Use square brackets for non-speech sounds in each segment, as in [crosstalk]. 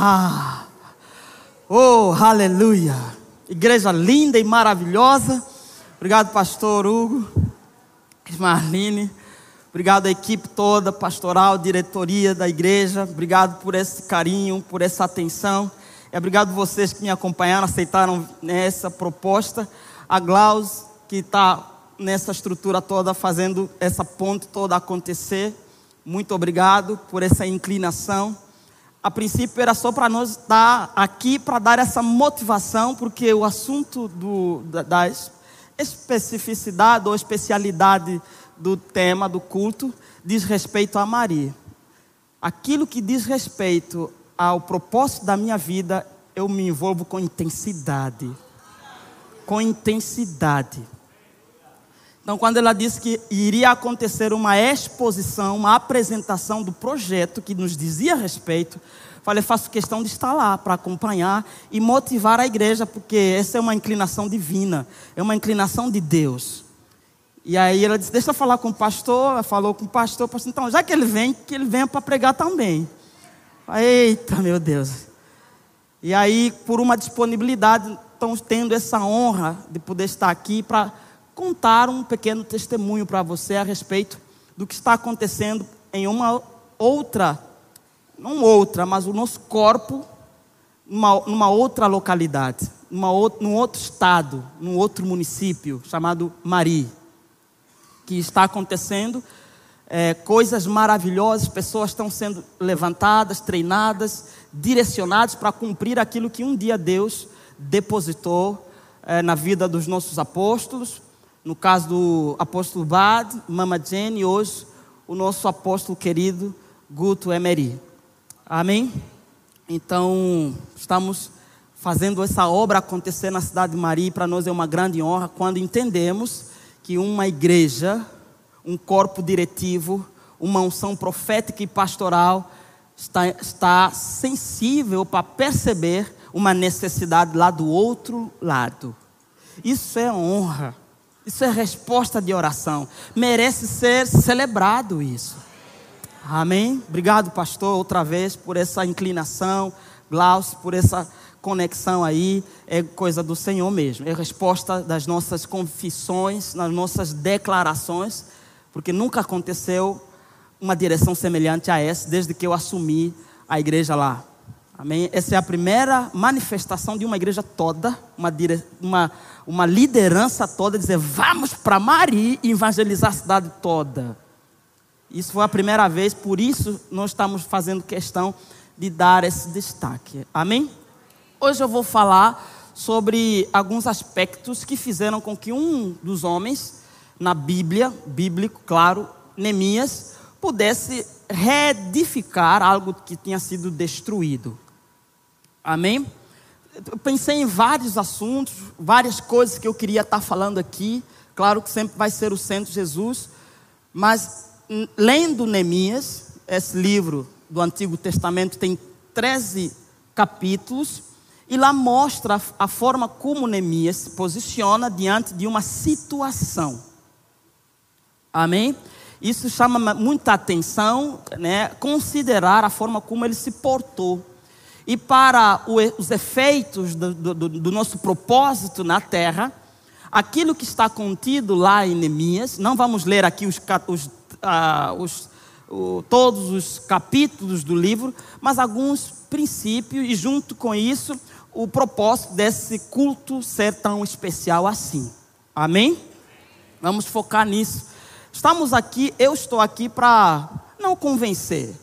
Ah, oh, aleluia. Igreja linda e maravilhosa. Obrigado, pastor Hugo, Marlene. Obrigado à equipe toda, pastoral, diretoria da igreja. Obrigado por esse carinho, por essa atenção. E obrigado vocês que me acompanharam, aceitaram essa proposta. A Glaus, que está nessa estrutura toda, fazendo essa ponte toda acontecer. Muito obrigado por essa inclinação. A princípio era só para nós estar aqui para dar essa motivação, porque o assunto do, da, da especificidade ou especialidade do tema do culto diz respeito a Maria. Aquilo que diz respeito ao propósito da minha vida, eu me envolvo com intensidade. Com intensidade. Então, quando ela disse que iria acontecer uma exposição, uma apresentação do projeto que nos dizia respeito, falei, faço questão de estar lá para acompanhar e motivar a igreja, porque essa é uma inclinação divina, é uma inclinação de Deus. E aí ela disse: Deixa eu falar com o pastor. Ela falou com o pastor. Pastor então, já que ele vem, que ele venha para pregar também. Eita, meu Deus. E aí, por uma disponibilidade, estamos tendo essa honra de poder estar aqui para contar um pequeno testemunho para você a respeito do que está acontecendo em uma outra, não outra, mas o nosso corpo, numa, numa outra localidade, numa, num outro estado, num outro município chamado Mari que está acontecendo, é, coisas maravilhosas, pessoas estão sendo levantadas, treinadas, direcionadas para cumprir aquilo que um dia Deus depositou é, na vida dos nossos apóstolos, no caso do apóstolo Bad, Mama Jenny, e hoje o nosso apóstolo querido Guto Emery. Amém? Então, estamos fazendo essa obra acontecer na cidade de Maria, para nós é uma grande honra quando entendemos que uma igreja, um corpo diretivo, uma unção profética e pastoral está, está sensível para perceber uma necessidade lá do outro lado. Isso é honra. Isso é resposta de oração. Merece ser celebrado isso. Amém? Obrigado, pastor, outra vez por essa inclinação. Glaucio, por essa conexão aí é coisa do Senhor mesmo, é resposta das nossas confissões, das nossas declarações, porque nunca aconteceu uma direção semelhante a essa desde que eu assumi a igreja lá. Amém? Essa é a primeira manifestação de uma igreja toda, uma, dire... uma, uma liderança toda, dizer vamos para Mari e evangelizar a cidade toda. Isso foi a primeira vez, por isso nós estamos fazendo questão de dar esse destaque. Amém? Hoje eu vou falar sobre alguns aspectos que fizeram com que um dos homens na Bíblia, bíblico, claro, Neemias, pudesse reedificar algo que tinha sido destruído. Amém? Eu pensei em vários assuntos, várias coisas que eu queria estar falando aqui. Claro que sempre vai ser o centro Jesus, mas lendo Neemias, esse livro do Antigo Testamento tem 13 capítulos, e lá mostra a forma como Neemias se posiciona diante de uma situação. Amém? Isso chama muita atenção, né? considerar a forma como ele se portou. E para os efeitos do, do, do nosso propósito na terra, aquilo que está contido lá em Neemias, não vamos ler aqui os, os, ah, os o, todos os capítulos do livro, mas alguns princípios, e junto com isso, o propósito desse culto ser tão especial assim. Amém? Vamos focar nisso. Estamos aqui, eu estou aqui para não convencer,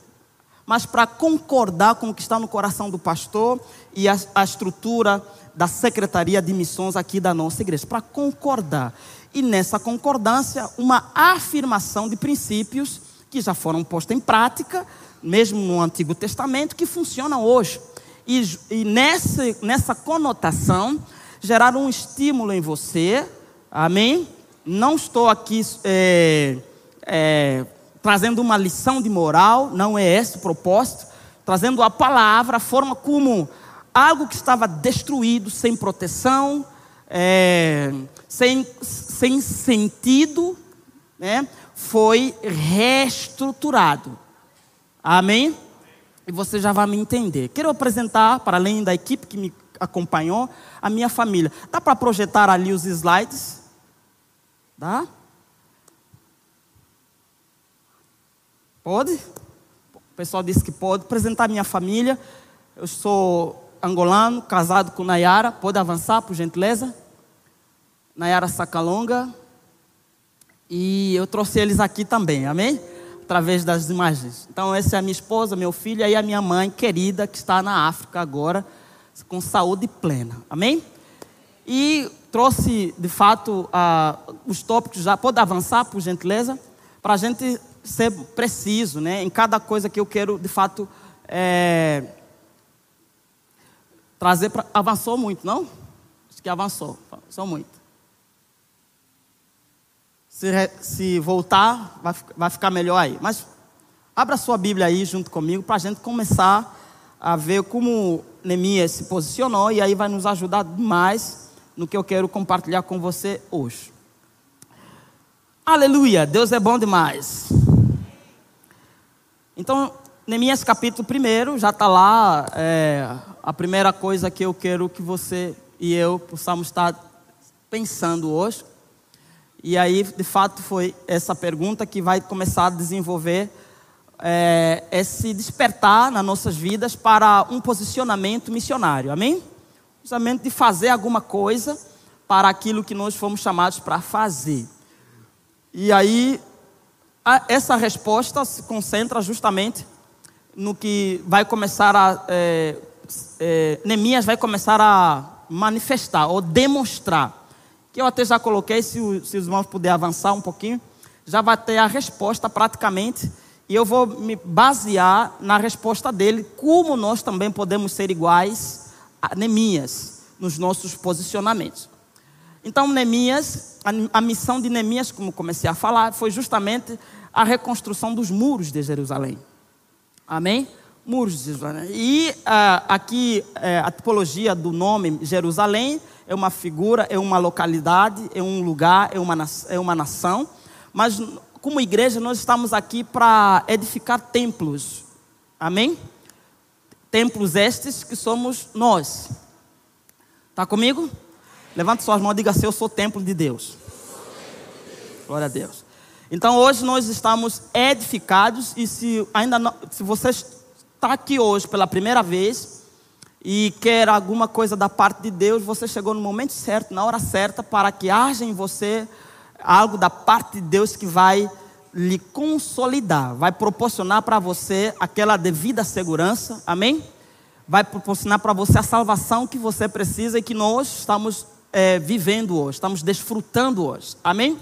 mas para concordar com o que está no coração do pastor e a, a estrutura da Secretaria de Missões aqui da nossa igreja, para concordar. E nessa concordância, uma afirmação de princípios que já foram postos em prática, mesmo no Antigo Testamento, que funcionam hoje e, e nessa, nessa conotação gerar um estímulo em você, amém? Não estou aqui é, é, trazendo uma lição de moral, não é esse o propósito, trazendo a palavra, a forma como algo que estava destruído, sem proteção, é, sem, sem sentido, né, foi reestruturado. Amém? e você já vai me entender. Quero apresentar, para além da equipe que me acompanhou, a minha família. Dá para projetar ali os slides? Dá? Pode? O pessoal disse que pode. Apresentar minha família. Eu sou angolano, casado com Nayara. Pode avançar, por gentileza? Nayara Sacalonga. E eu trouxe eles aqui também, amém? Através das imagens. Então, essa é a minha esposa, meu filho e a minha mãe querida, que está na África agora, com saúde plena, amém? E trouxe, de fato, uh, os tópicos já. Pode avançar, por gentileza? Para a gente ser preciso, né? Em cada coisa que eu quero, de fato, é, trazer para. Avançou muito, não? Acho que avançou. Avançou muito. Se, se voltar, vai, vai ficar melhor aí. Mas abra sua Bíblia aí junto comigo para a gente começar a ver como Neemias se posicionou e aí vai nos ajudar demais no que eu quero compartilhar com você hoje. Aleluia, Deus é bom demais. Então, Neemias capítulo 1 já está lá. É, a primeira coisa que eu quero que você e eu possamos estar pensando hoje. E aí, de fato, foi essa pergunta que vai começar a desenvolver é, esse despertar nas nossas vidas para um posicionamento missionário. Amém? Justamente de fazer alguma coisa para aquilo que nós fomos chamados para fazer. E aí, essa resposta se concentra justamente no que vai começar a. É, é, Neemias vai começar a manifestar ou demonstrar que eu até já coloquei, se, se os irmãos puderem avançar um pouquinho, já vai ter a resposta praticamente, e eu vou me basear na resposta dele, como nós também podemos ser iguais a Neemias nos nossos posicionamentos. Então, Neemias, a, a missão de Neemias, como comecei a falar, foi justamente a reconstrução dos muros de Jerusalém. Amém? Muros de Jerusalém. E uh, aqui, uh, a tipologia do nome Jerusalém é uma figura, é uma localidade, é um lugar, é uma, é uma nação. Mas, como igreja, nós estamos aqui para edificar templos. Amém? Templos estes que somos nós. Está comigo? Levante suas mãos e diga assim: Eu sou templo de Deus. Glória a Deus. Então hoje nós estamos edificados e se ainda não, se você está aqui hoje pela primeira vez, e quer alguma coisa da parte de Deus, você chegou no momento certo, na hora certa, para que haja em você algo da parte de Deus que vai lhe consolidar, vai proporcionar para você aquela devida segurança, amém? Vai proporcionar para você a salvação que você precisa e que nós estamos é, vivendo hoje, estamos desfrutando hoje, amém?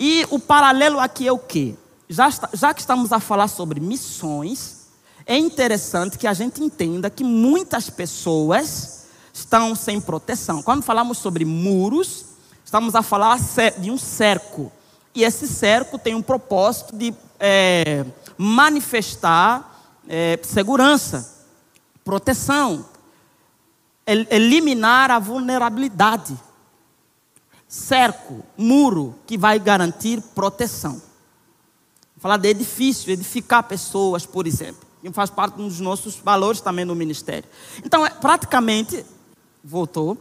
E o paralelo aqui é o que? Já, já que estamos a falar sobre missões, é interessante que a gente entenda que muitas pessoas estão sem proteção. Quando falamos sobre muros, estamos a falar de um cerco. E esse cerco tem um propósito de é, manifestar é, segurança, proteção, eliminar a vulnerabilidade. Cerco, muro, que vai garantir proteção. Falar de edifício, edificar pessoas, por exemplo que faz parte dos nossos valores também no ministério. Então, é, praticamente, voltou,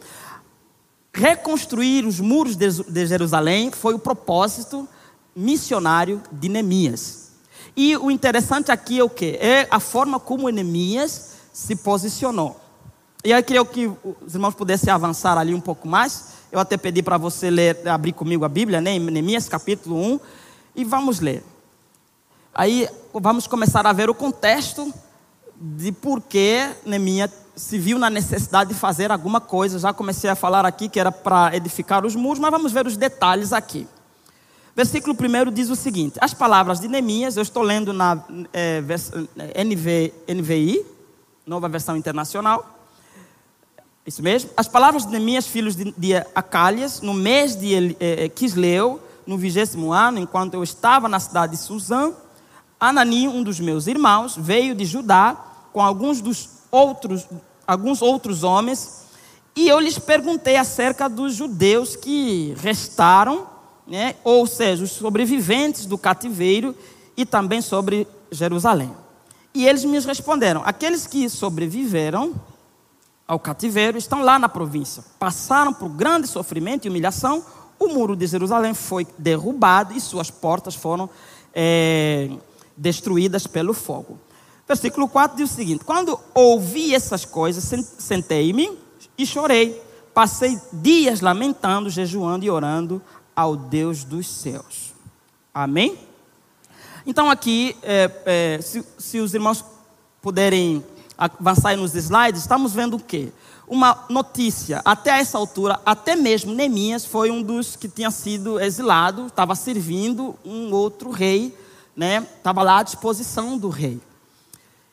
reconstruir os muros de Jerusalém foi o propósito missionário de Neemias. E o interessante aqui é o que? É a forma como Neemias se posicionou. E aí queria que os irmãos pudessem avançar ali um pouco mais. Eu até pedi para você ler, abrir comigo a Bíblia, né, em Neemias capítulo 1, e vamos ler. Aí vamos começar a ver o contexto de por que Neemias se viu na necessidade de fazer alguma coisa. Já comecei a falar aqui que era para edificar os muros, mas vamos ver os detalhes aqui. Versículo 1 diz o seguinte: As palavras de Neemias, eu estou lendo na é, NV, NVI, nova versão internacional. Isso mesmo? As palavras de Neemias, filhos de, Acalias, no mês de é, Quisleu, no vigésimo ano, enquanto eu estava na cidade de Suzã, Anani, um dos meus irmãos, veio de Judá com alguns dos outros, alguns outros homens, e eu lhes perguntei acerca dos judeus que restaram, né, ou seja, os sobreviventes do cativeiro, e também sobre Jerusalém. E eles me responderam: aqueles que sobreviveram ao cativeiro estão lá na província, passaram por grande sofrimento e humilhação. O muro de Jerusalém foi derrubado e suas portas foram é, destruídas pelo fogo. Versículo 4 diz o seguinte: Quando ouvi essas coisas, sentei-me e chorei. Passei dias lamentando, jejuando e orando ao Deus dos céus. Amém? Então, aqui, é, é, se, se, os irmãos puderem avançar nos slides, estamos vendo o quê? Uma notícia. Até essa altura, até mesmo Neemias foi um dos que tinha sido exilado, estava servindo um outro rei, né? estava lá à disposição do rei.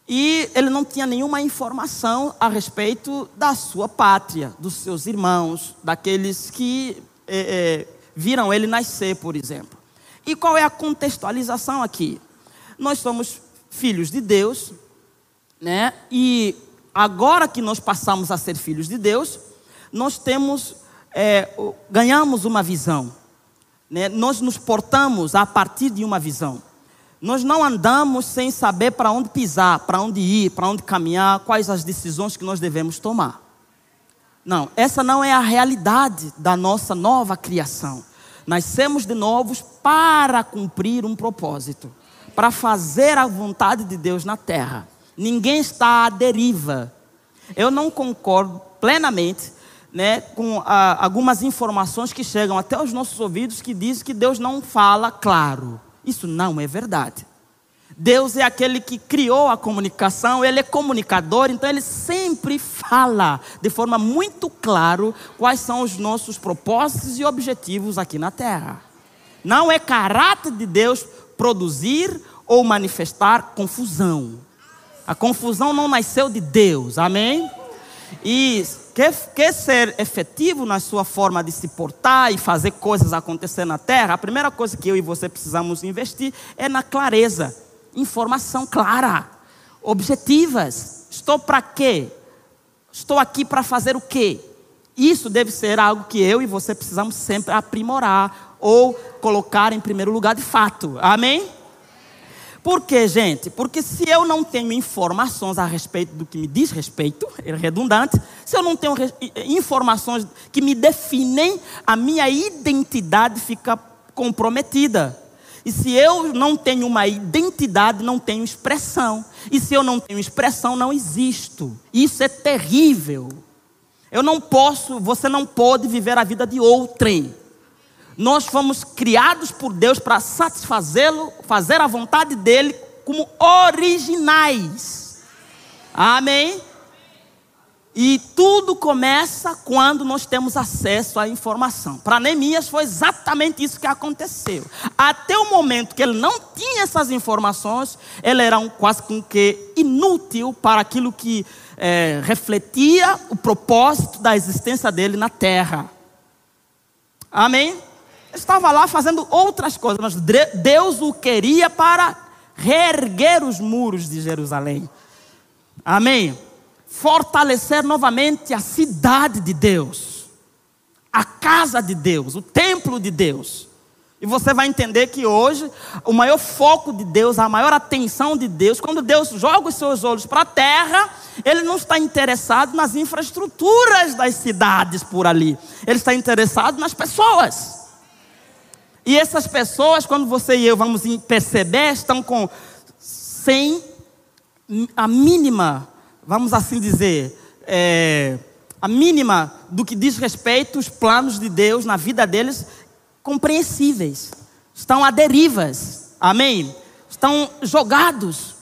E ele não tinha nenhuma informação a respeito da sua pátria, dos seus irmãos, daqueles que é, é, viram ele nascer, por exemplo. E qual é a contextualização aqui? Nós somos filhos de Deus, né? E agora que nós passamos a ser filhos de Deus, nós temos, é, ganhamos uma visão, né? Nós nos portamos a partir de uma visão. Nós não andamos sem saber para onde pisar, para onde ir, para onde caminhar, quais as decisões que nós devemos tomar. Não, essa não é a realidade da nossa nova criação. Nascemos de novos para cumprir um propósito, para fazer a vontade de Deus na terra. Ninguém está à deriva. Eu não concordo plenamente né, com ah, algumas informações que chegam até os nossos ouvidos que dizem que Deus não fala claro. Isso não é verdade. Deus é aquele que criou a comunicação, ele é comunicador, então ele sempre fala de forma muito clara quais são os nossos propósitos e objetivos aqui na terra. Não é caráter de Deus produzir ou manifestar confusão. A confusão não nasceu de Deus, amém? E quer, quer ser efetivo na sua forma de se portar e fazer coisas acontecer na terra, a primeira coisa que eu e você precisamos investir é na clareza. Informação clara, objetivas. Estou para quê? Estou aqui para fazer o quê? Isso deve ser algo que eu e você precisamos sempre aprimorar ou colocar em primeiro lugar de fato. Amém? Por quê, gente? Porque se eu não tenho informações a respeito do que me diz respeito, é redundante, se eu não tenho informações que me definem, a minha identidade fica comprometida. E se eu não tenho uma identidade, não tenho expressão. E se eu não tenho expressão, não existo. Isso é terrível. Eu não posso, você não pode viver a vida de outrem. Nós fomos criados por Deus para satisfazê-lo, fazer a vontade dele como originais. Amém? E tudo começa quando nós temos acesso à informação. Para Neemias foi exatamente isso que aconteceu. Até o momento que ele não tinha essas informações, ele era um, quase que inútil para aquilo que é, refletia o propósito da existência dele na terra. Amém? Estava lá fazendo outras coisas, mas Deus o queria para reerguer os muros de Jerusalém. Amém? Fortalecer novamente a cidade de Deus, a casa de Deus, o templo de Deus. E você vai entender que hoje o maior foco de Deus, a maior atenção de Deus, quando Deus joga os seus olhos para a terra, Ele não está interessado nas infraestruturas das cidades por ali, Ele está interessado nas pessoas. E essas pessoas, quando você e eu vamos perceber, estão com sem a mínima, vamos assim dizer, é, a mínima do que diz respeito aos planos de Deus na vida deles, compreensíveis. Estão a derivas, amém? Estão jogados,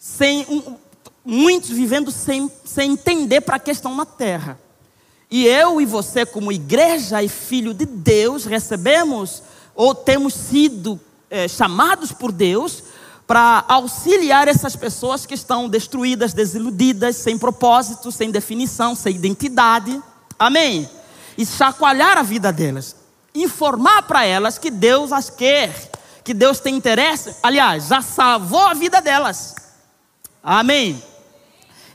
sem um, muitos vivendo sem, sem entender para que estão na terra. E eu e você, como igreja e filho de Deus, recebemos ou temos sido é, chamados por Deus para auxiliar essas pessoas que estão destruídas, desiludidas, sem propósito, sem definição, sem identidade. Amém? E chacoalhar a vida delas. Informar para elas que Deus as quer, que Deus tem interesse. Aliás, já salvou a vida delas. Amém?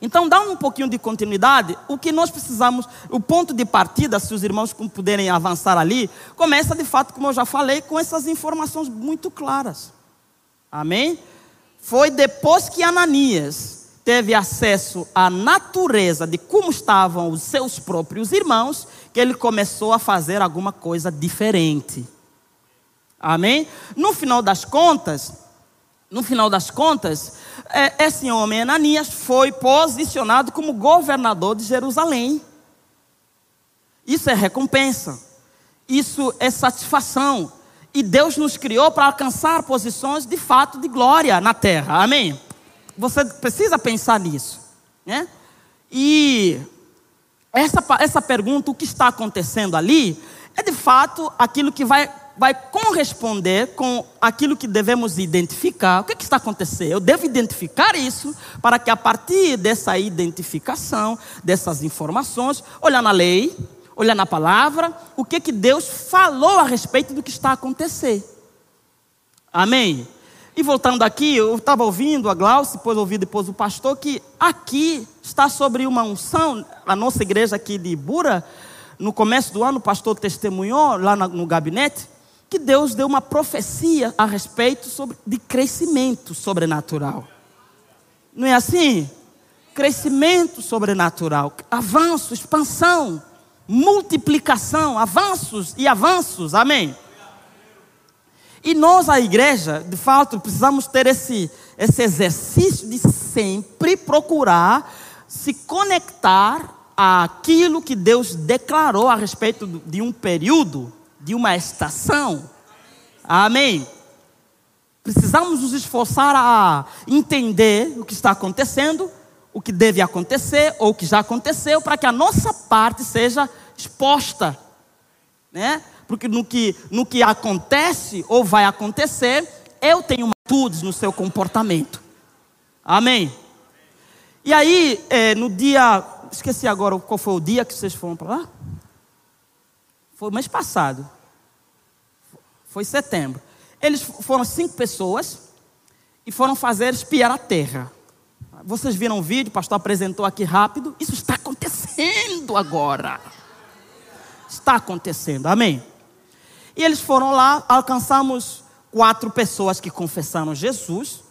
Então, dá um pouquinho de continuidade. O que nós precisamos, o ponto de partida, se os irmãos puderem avançar ali, começa de fato, como eu já falei, com essas informações muito claras. Amém? foi depois que Ananias teve acesso à natureza de como estavam os seus próprios irmãos, que ele começou a fazer alguma coisa diferente. Amém? No final das contas, no final das contas, é, esse homem Ananias foi posicionado como governador de Jerusalém. Isso é recompensa. Isso é satisfação. E Deus nos criou para alcançar posições de fato de glória na terra. Amém? Você precisa pensar nisso. Né? E essa, essa pergunta, o que está acontecendo ali, é de fato aquilo que vai vai corresponder com aquilo que devemos identificar. O que, é que está acontecendo? Eu devo identificar isso para que a partir dessa identificação, dessas informações, olhar na lei, olhar na palavra, o que, que Deus falou a respeito do que está acontecendo. Amém? E voltando aqui, eu estava ouvindo a Glaucia, depois ouvi depois o pastor, que aqui está sobre uma unção, a nossa igreja aqui de Bura, no começo do ano, o pastor testemunhou lá no gabinete, que Deus deu uma profecia a respeito sobre, de crescimento sobrenatural. Não é assim? Crescimento sobrenatural, avanço, expansão, multiplicação, avanços e avanços, amém? E nós, a igreja, de fato, precisamos ter esse, esse exercício de sempre procurar se conectar àquilo que Deus declarou a respeito de um período de uma estação. Amém? Precisamos nos esforçar a entender o que está acontecendo, o que deve acontecer ou o que já aconteceu, para que a nossa parte seja exposta. Né? Porque no que, no que acontece ou vai acontecer, eu tenho atitudes no seu comportamento. Amém? E aí, é, no dia. Esqueci agora qual foi o dia que vocês foram para lá? Foi mês passado. Foi setembro. Eles foram cinco pessoas e foram fazer espiar a terra. Vocês viram o vídeo, o pastor apresentou aqui rápido. Isso está acontecendo agora. Está acontecendo, amém? E eles foram lá, alcançamos quatro pessoas que confessaram Jesus,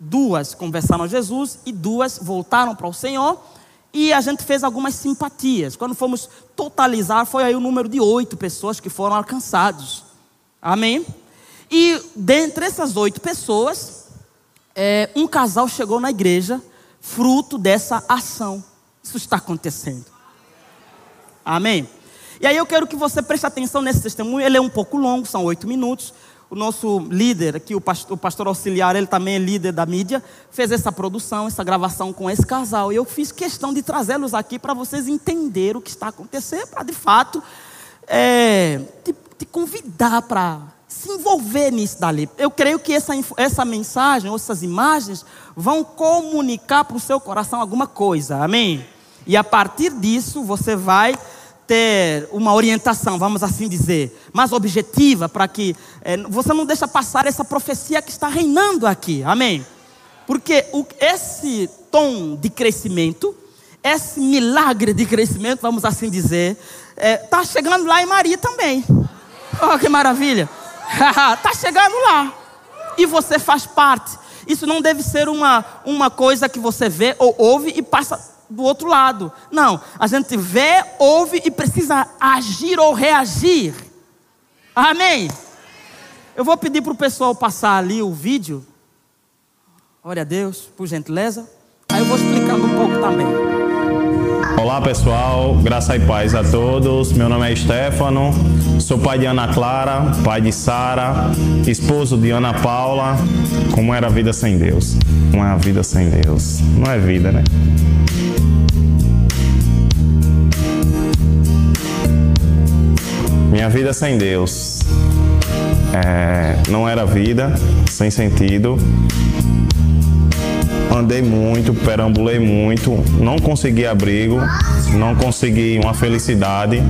duas confessaram Jesus e duas voltaram para o Senhor. E a gente fez algumas simpatias. Quando fomos totalizar, foi aí o número de oito pessoas que foram alcançados. Amém? E dentre essas oito pessoas, é, um casal chegou na igreja, fruto dessa ação. Isso está acontecendo. Amém? E aí eu quero que você preste atenção nesse testemunho. Ele é um pouco longo, são oito minutos. O nosso líder aqui, o pastor, o pastor auxiliar, ele também é líder da mídia, fez essa produção, essa gravação com esse casal. E eu fiz questão de trazê-los aqui para vocês entenderem o que está acontecendo, para de fato é, te convidar para se envolver nisso dali. Eu creio que essa, essa mensagem, essas imagens, vão comunicar para o seu coração alguma coisa, amém? E a partir disso você vai ter uma orientação, vamos assim dizer, mais objetiva, para que é, você não deixe passar essa profecia que está reinando aqui, amém? Porque o, esse tom de crescimento, esse milagre de crescimento, vamos assim dizer, está é, tá chegando lá em Maria também. Oh, que maravilha! Está [laughs] chegando lá. E você faz parte. Isso não deve ser uma, uma coisa que você vê ou ouve e passa do outro lado. Não. A gente vê, ouve e precisa agir ou reagir. Amém? Eu vou pedir para o pessoal passar ali o vídeo. Glória a Deus, por gentileza. Aí eu vou explicando um pouco também. Olá pessoal, graça e paz a todos. Meu nome é Stefano, sou pai de Ana Clara, pai de Sara, esposo de Ana Paula. Como era a vida sem Deus? Não é a vida sem Deus, não é vida, né? Minha vida sem Deus é, não era vida, sem sentido, andei muito, perambulei muito, não consegui abrigo, não consegui uma felicidade.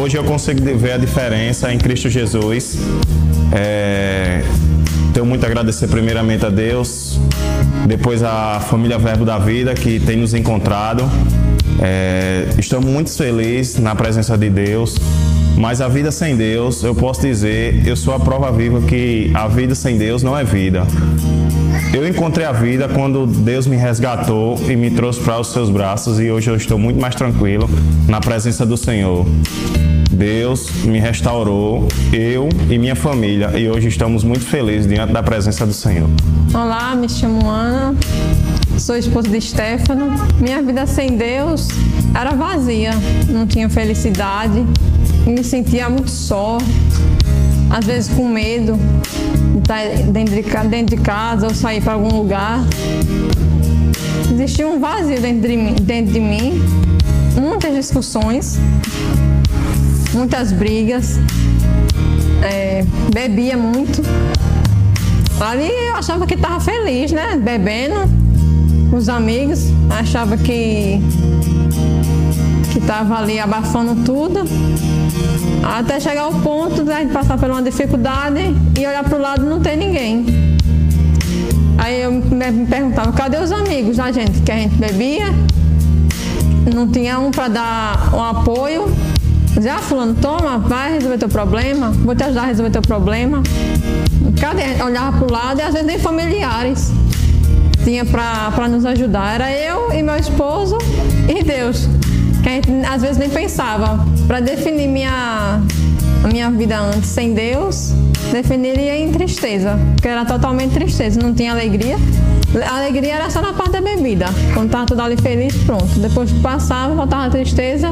Hoje eu consigo ver a diferença em Cristo Jesus. É, tenho muito a agradecer primeiramente a Deus, depois a família Verbo da Vida que tem nos encontrado. É, estamos muito felizes na presença de Deus, mas a vida sem Deus, eu posso dizer, eu sou a prova viva que a vida sem Deus não é vida. eu encontrei a vida quando Deus me resgatou e me trouxe para os seus braços e hoje eu estou muito mais tranquilo na presença do Senhor. Deus me restaurou, eu e minha família, e hoje estamos muito felizes diante da presença do Senhor. Olá, me chamo Ana, sou esposa de Stefano. Minha vida sem Deus era vazia, não tinha felicidade, me sentia muito só, às vezes com medo de estar dentro de, dentro de casa ou sair para algum lugar. Existia um vazio dentro de mim, dentro de mim muitas discussões, muitas brigas, é, bebia muito. Ali eu achava que estava feliz, né? Bebendo com os amigos, achava que que estava ali abafando tudo, até chegar ao ponto de a gente passar por uma dificuldade e olhar para o lado não ter ninguém. Aí eu me perguntava, cadê os amigos da gente? Que a gente bebia, não tinha um para dar um apoio. Dizia, ah, fulano, toma, vai resolver teu problema, vou te ajudar a resolver teu problema. Cadê? Olhava para o lado e às vezes nem familiares tinha para nos ajudar. Era eu e meu esposo e Deus que a gente às vezes nem pensava. Para definir minha, a minha vida antes sem Deus, definiria em tristeza, porque era totalmente tristeza, não tinha alegria. Alegria era só na parte da bebida. Quando estava tudo ali feliz, pronto. Depois que passava, voltava a tristeza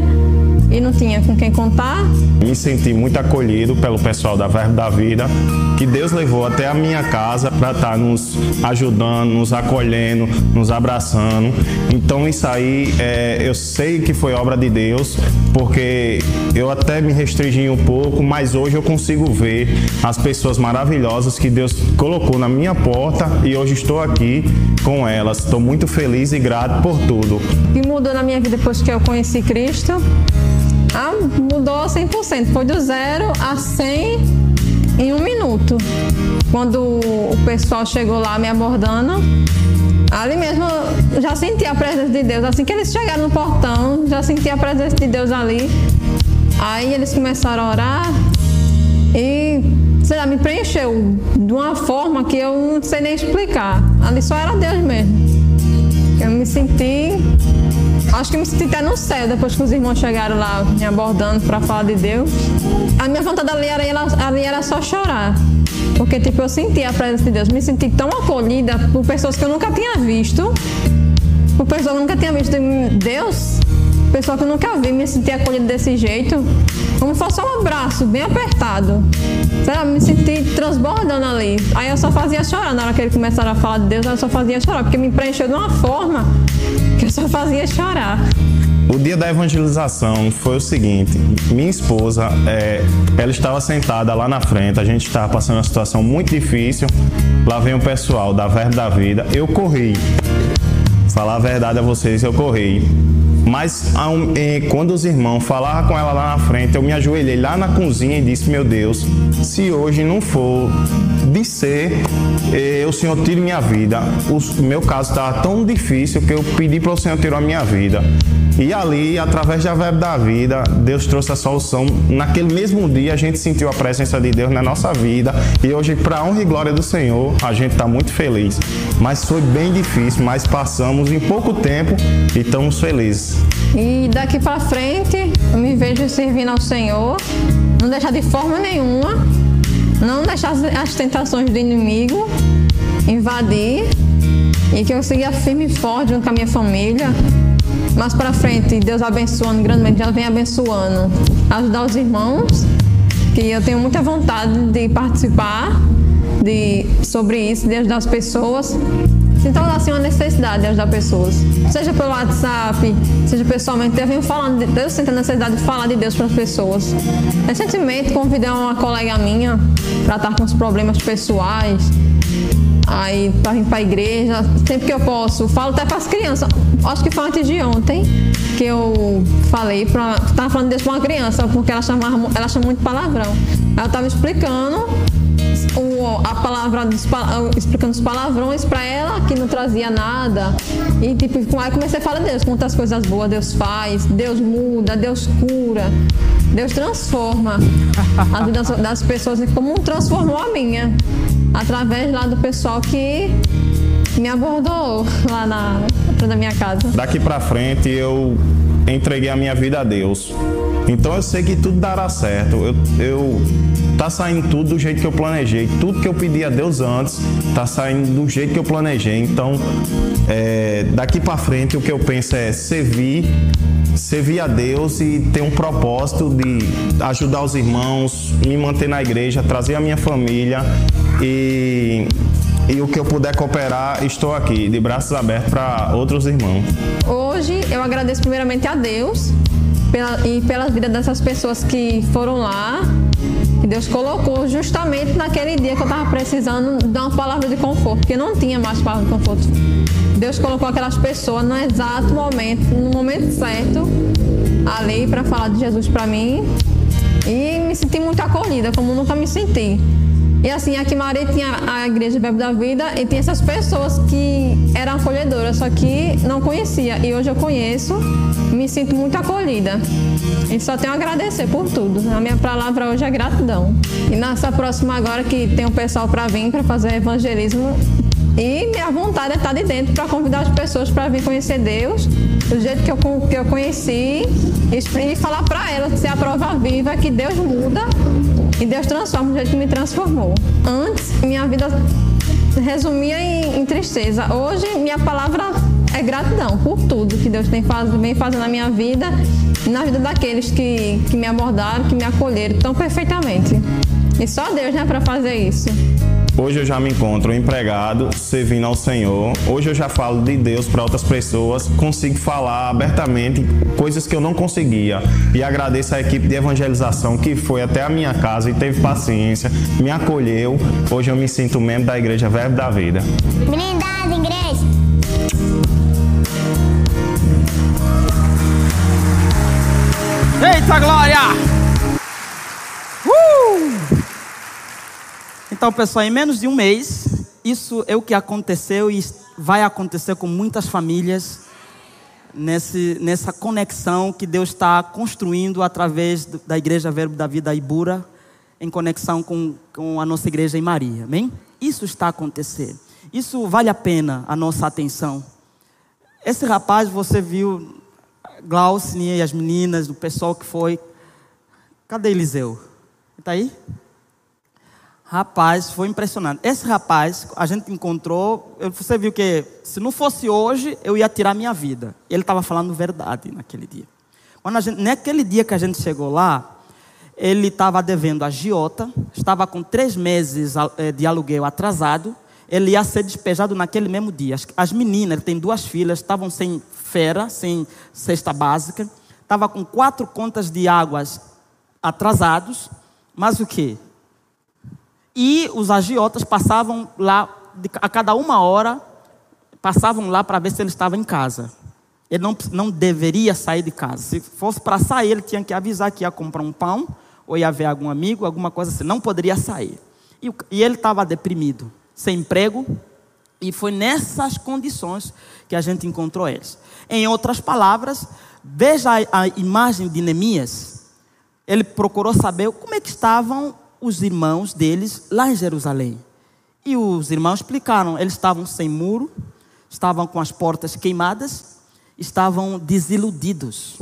e não tinha com quem contar. Me senti muito acolhido pelo pessoal da Verbo da Vida, que Deus levou até a minha casa para estar tá nos ajudando, nos acolhendo, nos abraçando. Então isso aí é, eu sei que foi obra de Deus, porque eu até me restringi um pouco, mas hoje eu consigo ver as pessoas maravilhosas que Deus colocou na minha porta e hoje estou aqui com elas. Estou muito feliz e grato por tudo. O que mudou na minha vida depois que eu conheci Cristo ah, mudou 100%. Foi do zero a 100 em um minuto. Quando o pessoal chegou lá me abordando, ali mesmo já senti a presença de Deus. Assim que eles chegaram no portão, já senti a presença de Deus ali. Aí eles começaram a orar e, sei lá, me preencheu de uma forma que eu não sei nem explicar. Ali só era Deus mesmo. Eu me senti Acho que me senti até no céu depois que os irmãos chegaram lá me abordando para falar de Deus. A minha vontade ali era, ali era só chorar. Porque, tipo, eu senti a presença de Deus. Me senti tão acolhida por pessoas que eu nunca tinha visto. Por pessoas que eu nunca tinha visto. Deus, pessoa que eu nunca vi, me senti acolhida desse jeito. Como fosse um abraço bem apertado. Sei lá, me senti transbordando ali. Aí eu só fazia chorar. Na hora que ele começaram a falar de Deus, eu só fazia chorar. Porque me preencheu de uma forma que eu só fazia chorar. O dia da evangelização foi o seguinte: minha esposa, é, ela estava sentada lá na frente, a gente estava passando uma situação muito difícil. Lá vem o pessoal da Verbo da Vida. Eu corri. Falar a verdade a vocês, eu corri. Mas quando os irmãos falavam com ela lá na frente, eu me ajoelhei lá na cozinha e disse: Meu Deus, se hoje não for de ser, eh, o Senhor tire minha vida. O meu caso estava tão difícil que eu pedi para o Senhor tirar a minha vida. E ali, através da verbo da vida, Deus trouxe a solução. Naquele mesmo dia, a gente sentiu a presença de Deus na nossa vida. E hoje, para honra e glória do Senhor, a gente está muito feliz. Mas foi bem difícil, mas passamos em pouco tempo e estamos felizes. E daqui para frente, eu me vejo servindo ao Senhor, não deixar de forma nenhuma, não deixar as tentações do inimigo invadir e que eu siga firme e forte junto com a minha família mais para frente, Deus abençoando grandemente, já vem abençoando, ajudar os irmãos, que eu tenho muita vontade de participar de, sobre isso, de ajudar as pessoas. Então, assim, uma necessidade de ajudar pessoas. Seja pelo WhatsApp, seja pessoalmente. Eu venho falando, de, Deus sente a necessidade de falar de Deus para as pessoas. Recentemente, convidei uma colega minha para estar com os problemas pessoais aí vir para a igreja, sempre que eu posso, falo até para as crianças. Acho que foi antes de ontem que eu falei para estava falando disso para uma criança, porque ela chamava, ela chama muito palavrão. Ela estava explicando o, a palavra dos, explicando os palavrões para ela que não trazia nada. E tipo, aí comecei a falar de Deus, quantas coisas boas Deus faz, Deus muda, Deus cura, Deus transforma a vida das pessoas como transformou a minha através lá do pessoal que me abordou lá na da minha casa. Daqui para frente eu entreguei a minha vida a Deus. Então eu sei que tudo dará certo. Eu, eu tá saindo tudo do jeito que eu planejei. Tudo que eu pedi a Deus antes tá saindo do jeito que eu planejei. Então é, daqui para frente o que eu penso é servir servir a Deus e ter um propósito de ajudar os irmãos, me manter na igreja, trazer a minha família e, e o que eu puder cooperar, estou aqui, de braços abertos para outros irmãos. Hoje eu agradeço primeiramente a Deus pela, e pela vida dessas pessoas que foram lá. E Deus colocou justamente naquele dia que eu estava precisando de uma palavra de conforto, porque não tinha mais palavra de conforto. Deus colocou aquelas pessoas no exato momento, no momento certo, ali para falar de Jesus para mim. E me senti muito acolhida, como nunca me senti. E assim, aqui em Maria tinha a Igreja Verbo da Vida e tinha essas pessoas que eram acolhedoras, só que não conhecia. E hoje eu conheço, me sinto muito acolhida. E só tenho a agradecer por tudo. A minha palavra hoje é gratidão. E nessa próxima agora que tem o um pessoal para vir para fazer evangelismo, e minha vontade é estar de dentro para convidar as pessoas para vir conhecer Deus, do jeito que eu, que eu conheci, e, falar para elas ser a prova viva que Deus muda e Deus transforma do jeito que me transformou. Antes, minha vida resumia em, em tristeza. Hoje, minha palavra é gratidão por tudo que Deus tem faz, vem fazendo na minha vida e na vida daqueles que, que me abordaram, que me acolheram tão perfeitamente. E só Deus, né, para fazer isso. Hoje eu já me encontro empregado, servindo ao Senhor. Hoje eu já falo de Deus para outras pessoas, consigo falar abertamente coisas que eu não conseguia. E agradeço a equipe de evangelização que foi até a minha casa e teve paciência, me acolheu. Hoje eu me sinto membro da Igreja Verbo da Vida. Blindada, igreja! Eita glória! Então, pessoal, em menos de um mês, isso é o que aconteceu e vai acontecer com muitas famílias nesse, nessa conexão que Deus está construindo através da Igreja Verbo da Vida Ibura, em conexão com, com a nossa igreja em Maria. Amém? Isso está acontecendo. Isso vale a pena a nossa atenção. Esse rapaz, você viu, Glaucia e as meninas, o pessoal que foi. Cadê Eliseu? Está aí? Rapaz, foi impressionante. Esse rapaz, a gente encontrou, você viu que se não fosse hoje, eu ia tirar minha vida. Ele estava falando verdade naquele dia. Quando gente, naquele dia que a gente chegou lá, ele estava devendo a giota, estava com três meses eh, de aluguel atrasado, ele ia ser despejado naquele mesmo dia. As, as meninas, ele tem duas filhas, estavam sem fera, sem cesta básica, estava com quatro contas de águas atrasados, mas o que? E os agiotas passavam lá, a cada uma hora, passavam lá para ver se ele estava em casa. Ele não, não deveria sair de casa. Se fosse para sair, ele tinha que avisar que ia comprar um pão, ou ia ver algum amigo, alguma coisa assim. Não poderia sair. E, e ele estava deprimido, sem emprego, e foi nessas condições que a gente encontrou eles. Em outras palavras, veja a, a imagem de Neemias. Ele procurou saber como é que estavam os irmãos deles lá em Jerusalém. E os irmãos explicaram: eles estavam sem muro, estavam com as portas queimadas, estavam desiludidos.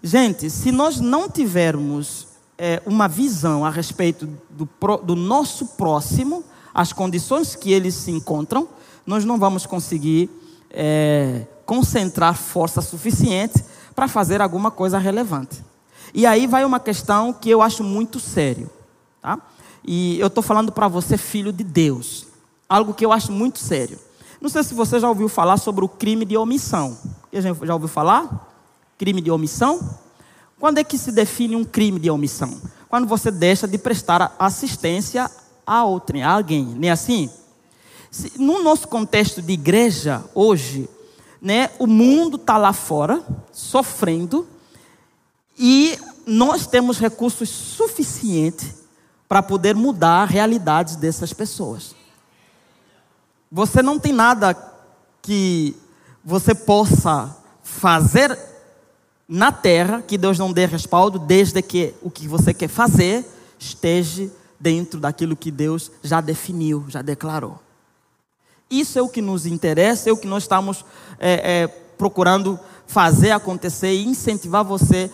Gente, se nós não tivermos é, uma visão a respeito do, do nosso próximo, as condições que eles se encontram, nós não vamos conseguir é, concentrar força suficiente para fazer alguma coisa relevante. E aí vai uma questão que eu acho muito sério, tá? E eu estou falando para você, filho de Deus, algo que eu acho muito sério. Não sei se você já ouviu falar sobre o crime de omissão. Já ouviu falar? Crime de omissão? Quando é que se define um crime de omissão? Quando você deixa de prestar assistência a outrem, a alguém, nem é assim? No nosso contexto de igreja hoje, né, o mundo está lá fora sofrendo e nós temos recursos suficientes para poder mudar a realidade dessas pessoas. Você não tem nada que você possa fazer na terra que Deus não dê respaldo, desde que o que você quer fazer esteja dentro daquilo que Deus já definiu, já declarou. Isso é o que nos interessa, é o que nós estamos é, é, procurando fazer acontecer e incentivar você,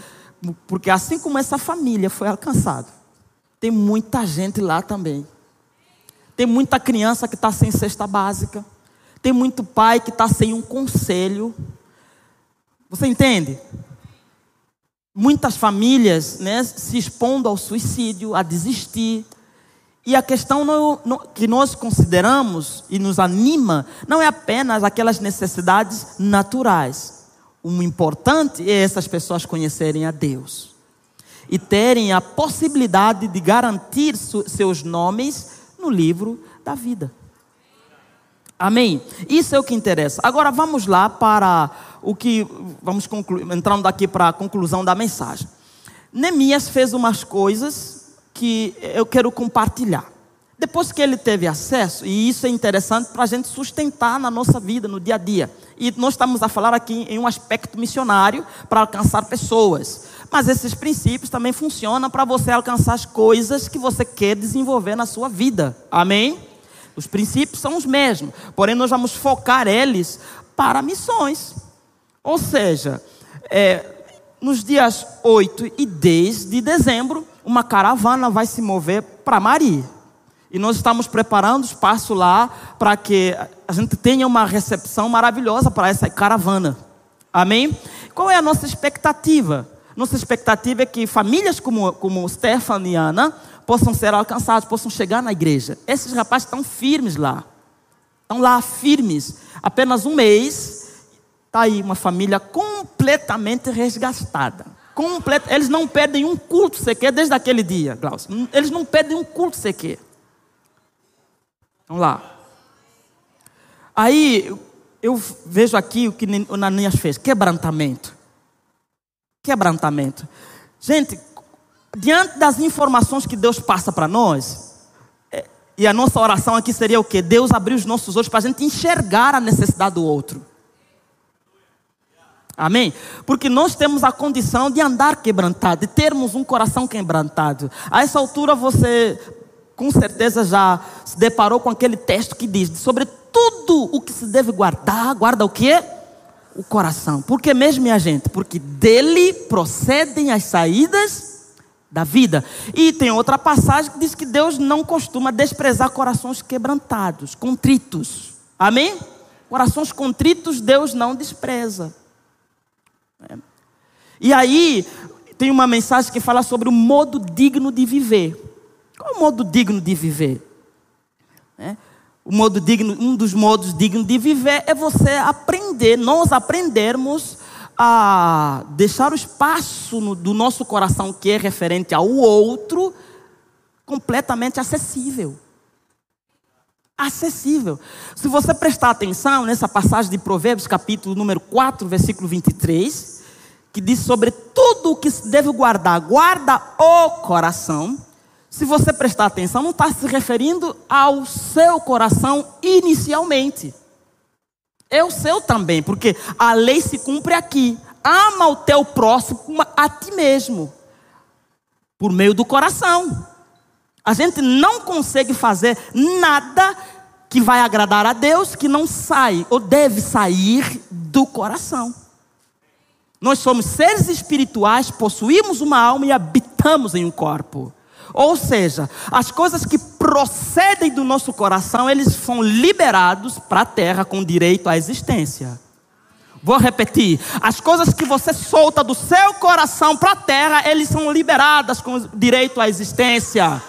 porque assim como essa família foi alcançada, tem muita gente lá também. Tem muita criança que está sem cesta básica. Tem muito pai que está sem um conselho. Você entende? Muitas famílias né, se expondo ao suicídio, a desistir. E a questão que nós consideramos e nos anima não é apenas aquelas necessidades naturais. O importante é essas pessoas conhecerem a Deus e terem a possibilidade de garantir seus nomes no livro da vida. Amém? Isso é o que interessa. Agora vamos lá para o que vamos concluir, entrando aqui para a conclusão da mensagem. Neemias fez umas coisas que eu quero compartilhar. Depois que ele teve acesso, e isso é interessante para a gente sustentar na nossa vida, no dia a dia. E nós estamos a falar aqui em um aspecto missionário para alcançar pessoas. Mas esses princípios também funcionam para você alcançar as coisas que você quer desenvolver na sua vida. Amém? Os princípios são os mesmos, porém nós vamos focar eles para missões. Ou seja, é, nos dias 8 e 10 de dezembro, uma caravana vai se mover para Mari. E nós estamos preparando espaço lá para que a gente tenha uma recepção maravilhosa para essa caravana. Amém? Qual é a nossa expectativa? Nossa expectativa é que famílias como, como Stefan e Ana possam ser alcançados, possam chegar na igreja. Esses rapazes estão firmes lá. Estão lá firmes. Apenas um mês, está aí uma família completamente resgatada. Eles não pedem um culto sequer desde aquele dia, Glaucio. Eles não pedem um culto sequer. Vamos lá. Aí eu vejo aqui o que o Nanias fez: quebrantamento. Quebrantamento. Gente, diante das informações que Deus passa para nós, é, e a nossa oração aqui seria o quê? Deus abrir os nossos olhos para a gente enxergar a necessidade do outro. Amém? Porque nós temos a condição de andar quebrantado, de termos um coração quebrantado. A essa altura você com certeza já se deparou com aquele texto que diz: sobre tudo o que se deve guardar, guarda o que? O coração. Por que mesmo, minha gente? Porque dele procedem as saídas da vida. E tem outra passagem que diz que Deus não costuma desprezar corações quebrantados, contritos. Amém? Corações contritos Deus não despreza. É. E aí, tem uma mensagem que fala sobre o modo digno de viver. Qual é o modo digno de viver? É. O modo digno, um dos modos dignos de viver é você aprender, nós aprendermos a deixar o espaço no, do nosso coração que é referente ao outro completamente acessível. Acessível. Se você prestar atenção nessa passagem de Provérbios, capítulo número 4, versículo 23, que diz sobre tudo o que se deve guardar, guarda o coração se você prestar atenção, não está se referindo ao seu coração inicialmente. É o seu também, porque a lei se cumpre aqui. Ama o teu próximo a ti mesmo, por meio do coração. A gente não consegue fazer nada que vai agradar a Deus que não sai ou deve sair do coração. Nós somos seres espirituais, possuímos uma alma e habitamos em um corpo. Ou seja, as coisas que procedem do nosso coração, eles são liberados para a terra com direito à existência. Vou repetir: as coisas que você solta do seu coração para a terra, eles são liberadas com direito à existência.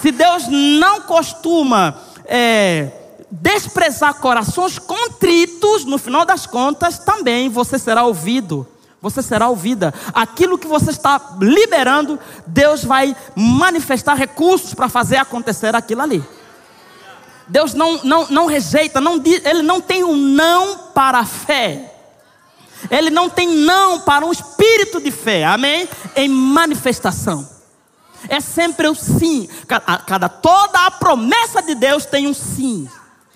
Se Deus não costuma é, desprezar corações contritos, no final das contas, também você será ouvido você será ouvida. Aquilo que você está liberando, Deus vai manifestar recursos para fazer acontecer aquilo ali. Deus não, não, não rejeita, não, Ele não tem um não para a fé. Ele não tem não para um espírito de fé, amém? Em manifestação. É sempre o sim. Cada, cada, toda a promessa de Deus tem um sim.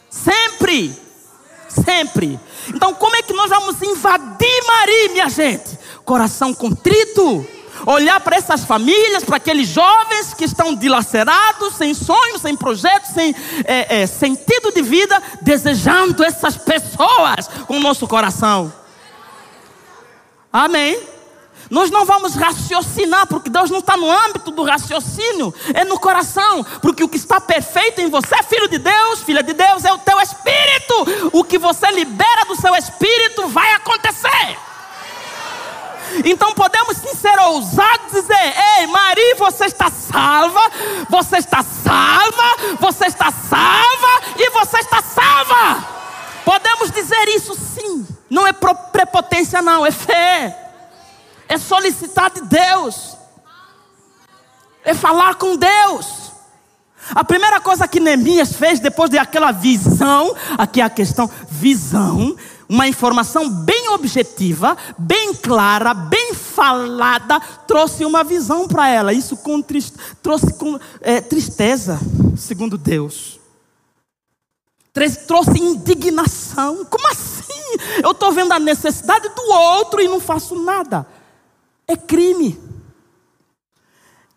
Sempre. Sempre. Então, como é que nós vamos invadir Maria, minha gente? Coração contrito. olhar para essas famílias, para aqueles jovens que estão dilacerados, sem sonhos, sem projetos, sem é, é, sentido de vida, desejando essas pessoas com o nosso coração. Amém. Nós não vamos raciocinar, porque Deus não está no âmbito do raciocínio, é no coração. Porque o que está perfeito em você, filho de Deus, filha de Deus, é o teu espírito. O que você libera do seu espírito vai acontecer. Então podemos sim ser ousados e dizer: Ei, Maria, você está salva, você está salva, você está salva e você está salva. Podemos dizer isso sim. Não é prepotência, não, é fé é solicitar de Deus, é falar com Deus. A primeira coisa que Neemias fez depois daquela visão, aqui é a questão, visão, uma informação bem objetiva, bem clara, bem falada, trouxe uma visão para ela. Isso com trist, trouxe com, é, tristeza, segundo Deus. Trouxe indignação. Como assim? Eu estou vendo a necessidade do outro e não faço nada é crime.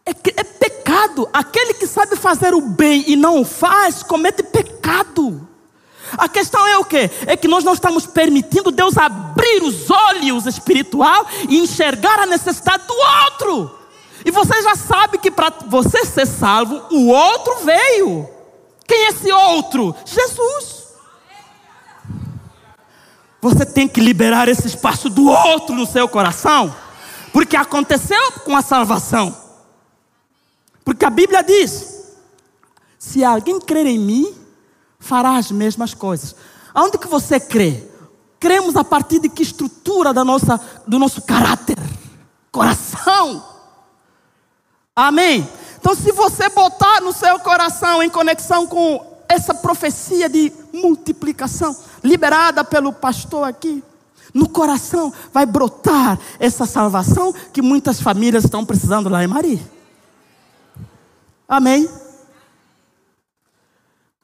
É, é, pecado. Aquele que sabe fazer o bem e não o faz, comete pecado. A questão é o que? É que nós não estamos permitindo Deus abrir os olhos espiritual e enxergar a necessidade do outro. E você já sabe que para você ser salvo, o outro veio. Quem é esse outro? Jesus. Você tem que liberar esse espaço do outro no seu coração. Porque aconteceu com a salvação. Porque a Bíblia diz: se alguém crer em mim, fará as mesmas coisas. Aonde que você crê? Cremos a partir de que estrutura da nossa, do nosso caráter? Coração. Amém? Então, se você botar no seu coração em conexão com essa profecia de multiplicação, liberada pelo pastor aqui, no coração vai brotar essa salvação que muitas famílias estão precisando lá em Maria. Amém?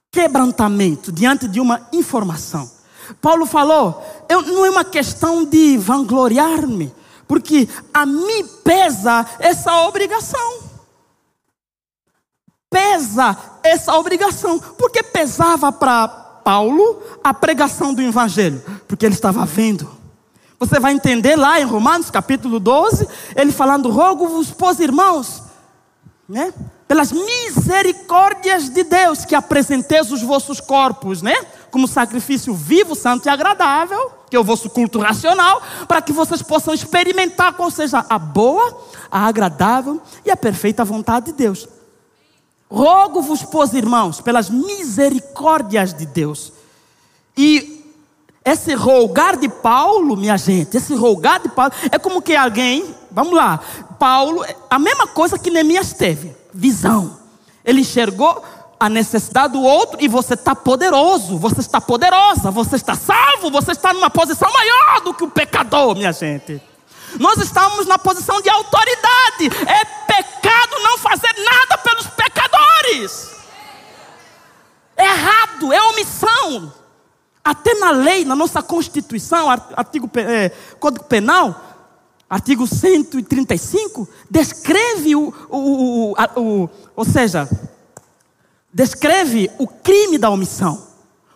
Quebrantamento diante de uma informação. Paulo falou: eu, não é uma questão de vangloriar-me, porque a mim pesa essa obrigação. Pesa essa obrigação, porque pesava para Paulo a pregação do Evangelho, porque ele estava vendo você vai entender lá em Romanos capítulo 12, ele falando: rogo-vos, pois irmãos, né? pelas misericórdias de Deus, que apresenteis os vossos corpos, né? Como sacrifício vivo, santo e agradável, que é o vosso culto racional, para que vocês possam experimentar qual seja a boa, a agradável e a perfeita vontade de Deus. Rogo-vos, pois irmãos, pelas misericórdias de Deus. E esse rogar de Paulo, minha gente, esse rogar de Paulo, é como que alguém, vamos lá, Paulo, a mesma coisa que Neemias teve, visão. Ele enxergou a necessidade do outro e você está poderoso, você está poderosa, você está salvo, você está numa posição maior do que o pecador, minha gente. Nós estamos na posição de autoridade. É pecado não fazer nada pelos pecadores. É errado, é omissão. Até na lei, na nossa Constituição, artigo, é, Código Penal, artigo 135, descreve o, o, o, o, ou seja, descreve o crime da omissão.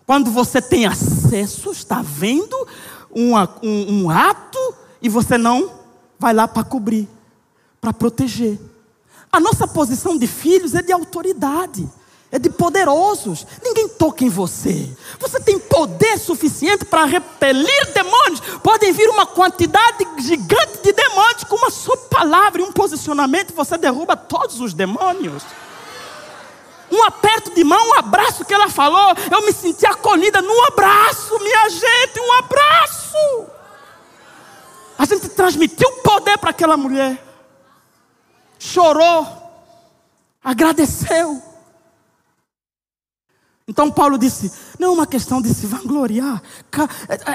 Quando você tem acesso, está vendo uma, um, um ato e você não vai lá para cobrir, para proteger. A nossa posição de filhos é de autoridade é de poderosos. Ninguém toca em você. Você tem poder suficiente para repelir demônios. Podem vir uma quantidade gigante de demônios com uma só palavra e um posicionamento, você derruba todos os demônios. Um aperto de mão, um abraço que ela falou, eu me senti acolhida num abraço, minha gente, um abraço. A gente transmitiu poder para aquela mulher. Chorou, agradeceu. Então Paulo disse: não é uma questão de se vangloriar,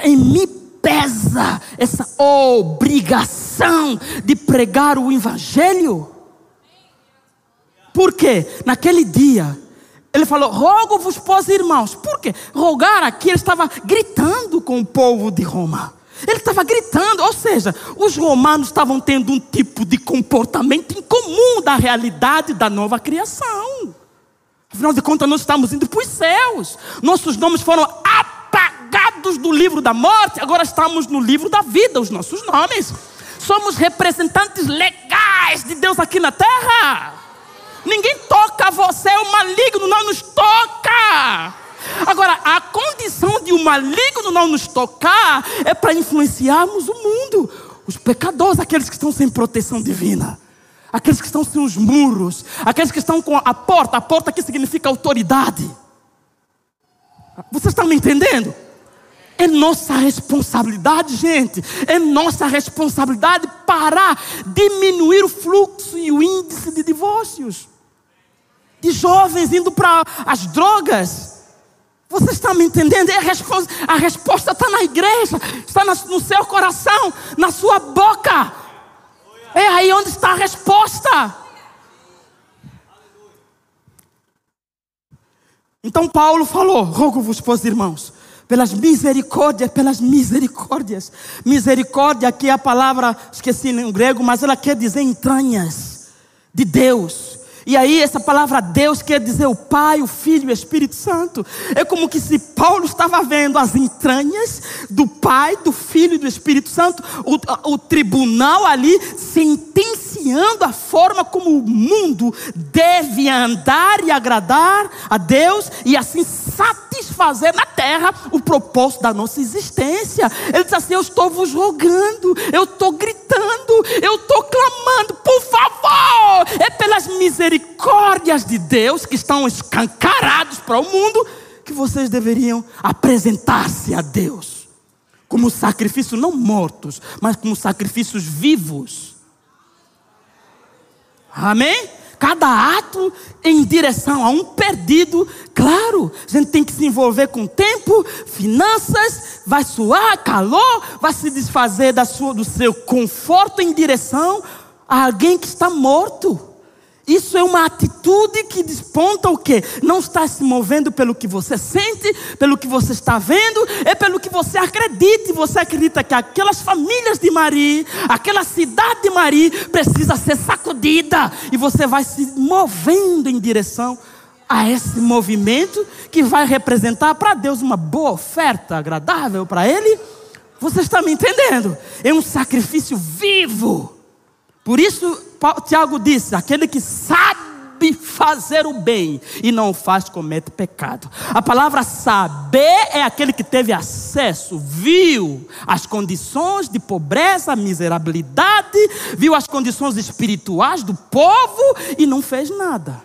em mim pesa essa obrigação de pregar o Evangelho. Por quê? Naquele dia, ele falou: rogo-vos, pois irmãos. Por quê? Rogar aqui, ele estava gritando com o povo de Roma. Ele estava gritando, ou seja, os romanos estavam tendo um tipo de comportamento incomum da realidade da nova criação. Afinal de contas, nós estamos indo para os céus. Nossos nomes foram apagados do livro da morte, agora estamos no livro da vida, os nossos nomes. Somos representantes legais de Deus aqui na terra. Ninguém toca você, o maligno não nos toca. Agora, a condição de o maligno não nos tocar é para influenciarmos o mundo. Os pecadores, aqueles que estão sem proteção divina. Aqueles que estão sem os muros. Aqueles que estão com a porta. A porta que significa autoridade. Vocês estão me entendendo? É nossa responsabilidade, gente. É nossa responsabilidade parar, diminuir o fluxo e o índice de divórcios. De jovens indo para as drogas. Você está me entendendo? É a, resposta, a resposta está na igreja, está no seu coração, na sua boca. É aí onde está a resposta. Então Paulo falou: rogo-vos, pois irmãos, pelas misericórdias, pelas misericórdias. Misericórdia, aqui é a palavra, esqueci em grego, mas ela quer dizer entranhas de Deus. E aí, essa palavra Deus quer dizer o Pai, o Filho e o Espírito Santo. É como que se Paulo estava vendo as entranhas do Pai, do Filho e do Espírito Santo, o, o tribunal ali sentenciando a forma como o mundo deve andar e agradar a Deus e assim satisfazer na terra o propósito da nossa existência. Ele diz assim: Eu estou vos rogando, eu estou gritando, eu estou clamando, por favor, é pelas misericórdias de Deus que estão escancarados para o mundo que vocês deveriam apresentar-se a Deus como sacrifício não mortos, mas como sacrifícios vivos. Amém? cada ato em direção a um perdido. Claro, a gente tem que se envolver com tempo, finanças, vai suar, calor, vai se desfazer da sua, do seu conforto em direção a alguém que está morto. Isso é uma atitude que desponta o quê? Não está se movendo pelo que você sente, pelo que você está vendo, é pelo que você acredita. E você acredita que aquelas famílias de Maria, aquela cidade de Maria, precisa ser sacudida. E você vai se movendo em direção a esse movimento que vai representar para Deus uma boa oferta agradável para Ele. Você está me entendendo? É um sacrifício vivo. Por isso Tiago disse: aquele que sabe fazer o bem e não faz, comete pecado. A palavra saber é aquele que teve acesso, viu as condições de pobreza, miserabilidade, viu as condições espirituais do povo e não fez nada.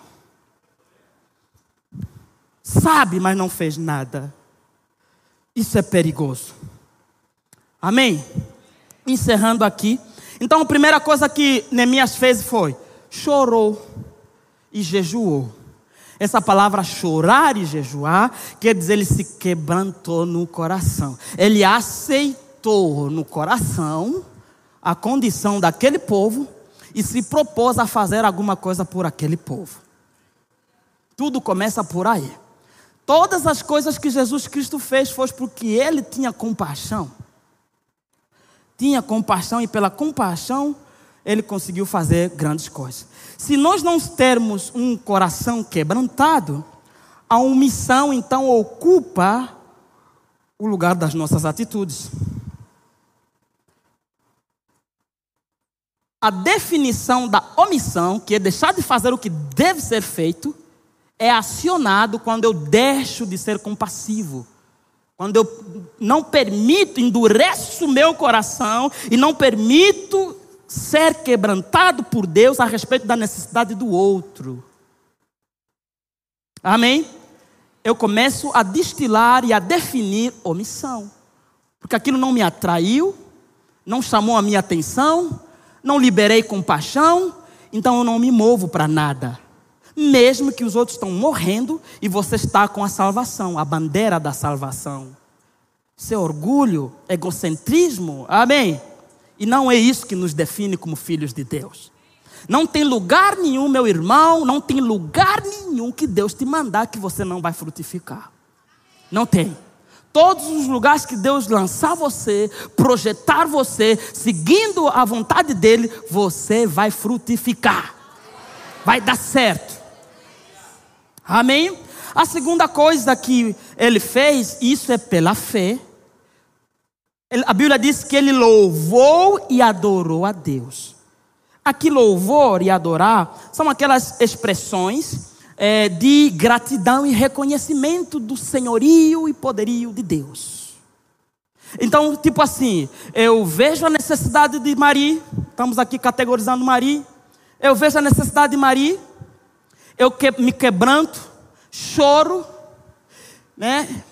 Sabe, mas não fez nada. Isso é perigoso. Amém? Encerrando aqui. Então a primeira coisa que Neemias fez foi: chorou e jejuou. Essa palavra chorar e jejuar quer dizer ele se quebrantou no coração. Ele aceitou no coração a condição daquele povo e se propôs a fazer alguma coisa por aquele povo. Tudo começa por aí. Todas as coisas que Jesus Cristo fez foi porque ele tinha compaixão tinha compaixão e pela compaixão ele conseguiu fazer grandes coisas. Se nós não termos um coração quebrantado, a omissão então ocupa o lugar das nossas atitudes. A definição da omissão, que é deixar de fazer o que deve ser feito, é acionado quando eu deixo de ser compassivo. Quando eu não permito, endureço o meu coração e não permito ser quebrantado por Deus a respeito da necessidade do outro. Amém? Eu começo a destilar e a definir omissão. Porque aquilo não me atraiu, não chamou a minha atenção, não liberei compaixão, então eu não me movo para nada. Mesmo que os outros estão morrendo e você está com a salvação, a bandeira da salvação. Seu orgulho, egocentrismo, amém? E não é isso que nos define como filhos de Deus. Não tem lugar nenhum, meu irmão, não tem lugar nenhum que Deus te mandar que você não vai frutificar. Não tem. Todos os lugares que Deus lançar você, projetar você, seguindo a vontade dEle, você vai frutificar. Vai dar certo. Amém? A segunda coisa que ele fez, isso é pela fé. A Bíblia diz que ele louvou e adorou a Deus. Aqui, louvor e adorar são aquelas expressões é, de gratidão e reconhecimento do senhorio e poderio de Deus. Então, tipo assim, eu vejo a necessidade de Maria, estamos aqui categorizando Maria, eu vejo a necessidade de Maria, eu que, me quebranto, choro, né?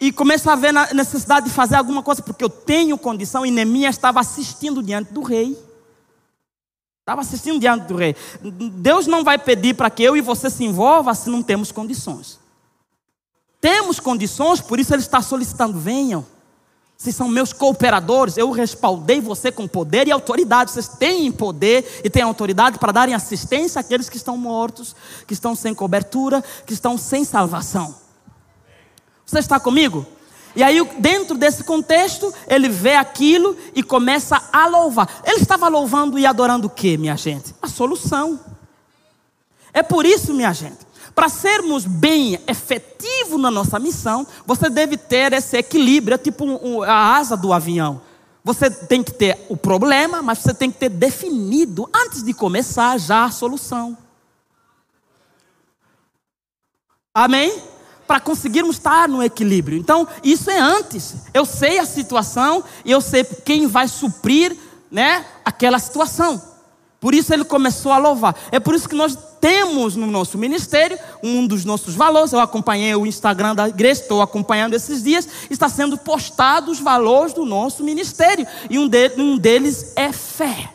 E começo a ver a necessidade de fazer alguma coisa, porque eu tenho condição, e Neemias estava assistindo diante do rei. Estava assistindo diante do rei. Deus não vai pedir para que eu e você se envolva se não temos condições. Temos condições, por isso Ele está solicitando: venham. Vocês são meus cooperadores, eu respaldei você com poder e autoridade. Vocês têm poder e têm autoridade para darem assistência àqueles que estão mortos, que estão sem cobertura, que estão sem salvação. Você está comigo? E aí, dentro desse contexto, ele vê aquilo e começa a louvar. Ele estava louvando e adorando o que, minha gente? A solução. É por isso, minha gente, para sermos bem efetivos na nossa missão, você deve ter esse equilíbrio, é tipo a asa do avião. Você tem que ter o problema, mas você tem que ter definido, antes de começar, já a solução. Amém? para conseguirmos estar no equilíbrio. Então, isso é antes. Eu sei a situação e eu sei quem vai suprir, né, aquela situação. Por isso ele começou a louvar. É por isso que nós temos no nosso ministério um dos nossos valores. Eu acompanhei o Instagram da igreja, estou acompanhando esses dias. Está sendo postado os valores do nosso ministério. E um, de, um deles é fé.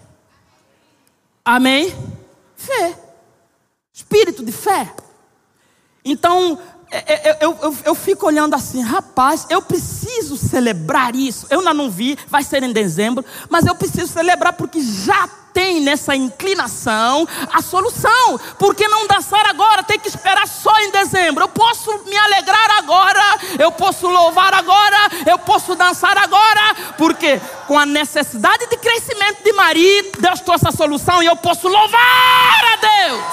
Amém? Fé. Espírito de fé. Então, é, é, eu, eu, eu, fico olhando assim, rapaz, eu preciso celebrar isso. Eu ainda não vi, vai ser em dezembro, mas eu preciso celebrar porque já tem nessa inclinação a solução. Por que não dançar agora? Tem que esperar só em dezembro. Eu posso me alegrar agora, eu posso louvar agora, eu posso dançar agora, porque com a necessidade de crescimento de Maria, Deus trouxe a solução e eu posso louvar a Deus.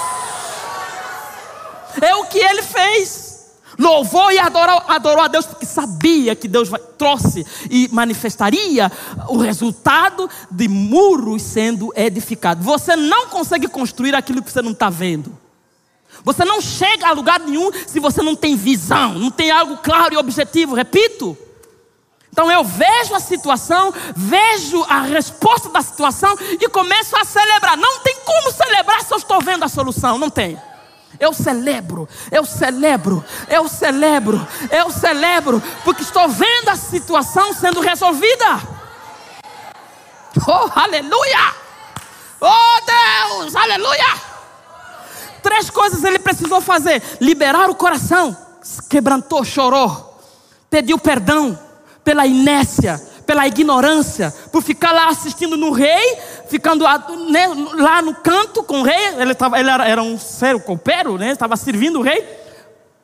É o que ele fez louvou e adorou, adorou a Deus, porque sabia que Deus trouxe e manifestaria o resultado de muros sendo edificados. Você não consegue construir aquilo que você não está vendo. Você não chega a lugar nenhum se você não tem visão, não tem algo claro e objetivo. Repito. Então eu vejo a situação, vejo a resposta da situação e começo a celebrar. Não tem como celebrar se eu estou vendo a solução, não tem. Eu celebro, eu celebro, eu celebro, eu celebro, porque estou vendo a situação sendo resolvida. Oh, aleluia! Oh, Deus, aleluia! Três coisas ele precisou fazer: liberar o coração, quebrantou, chorou, pediu perdão pela inércia, pela ignorância, por ficar lá assistindo no rei, ficando né, lá no canto com o rei. Ele, tava, ele era, era um ser copeiro, né? estava servindo o rei.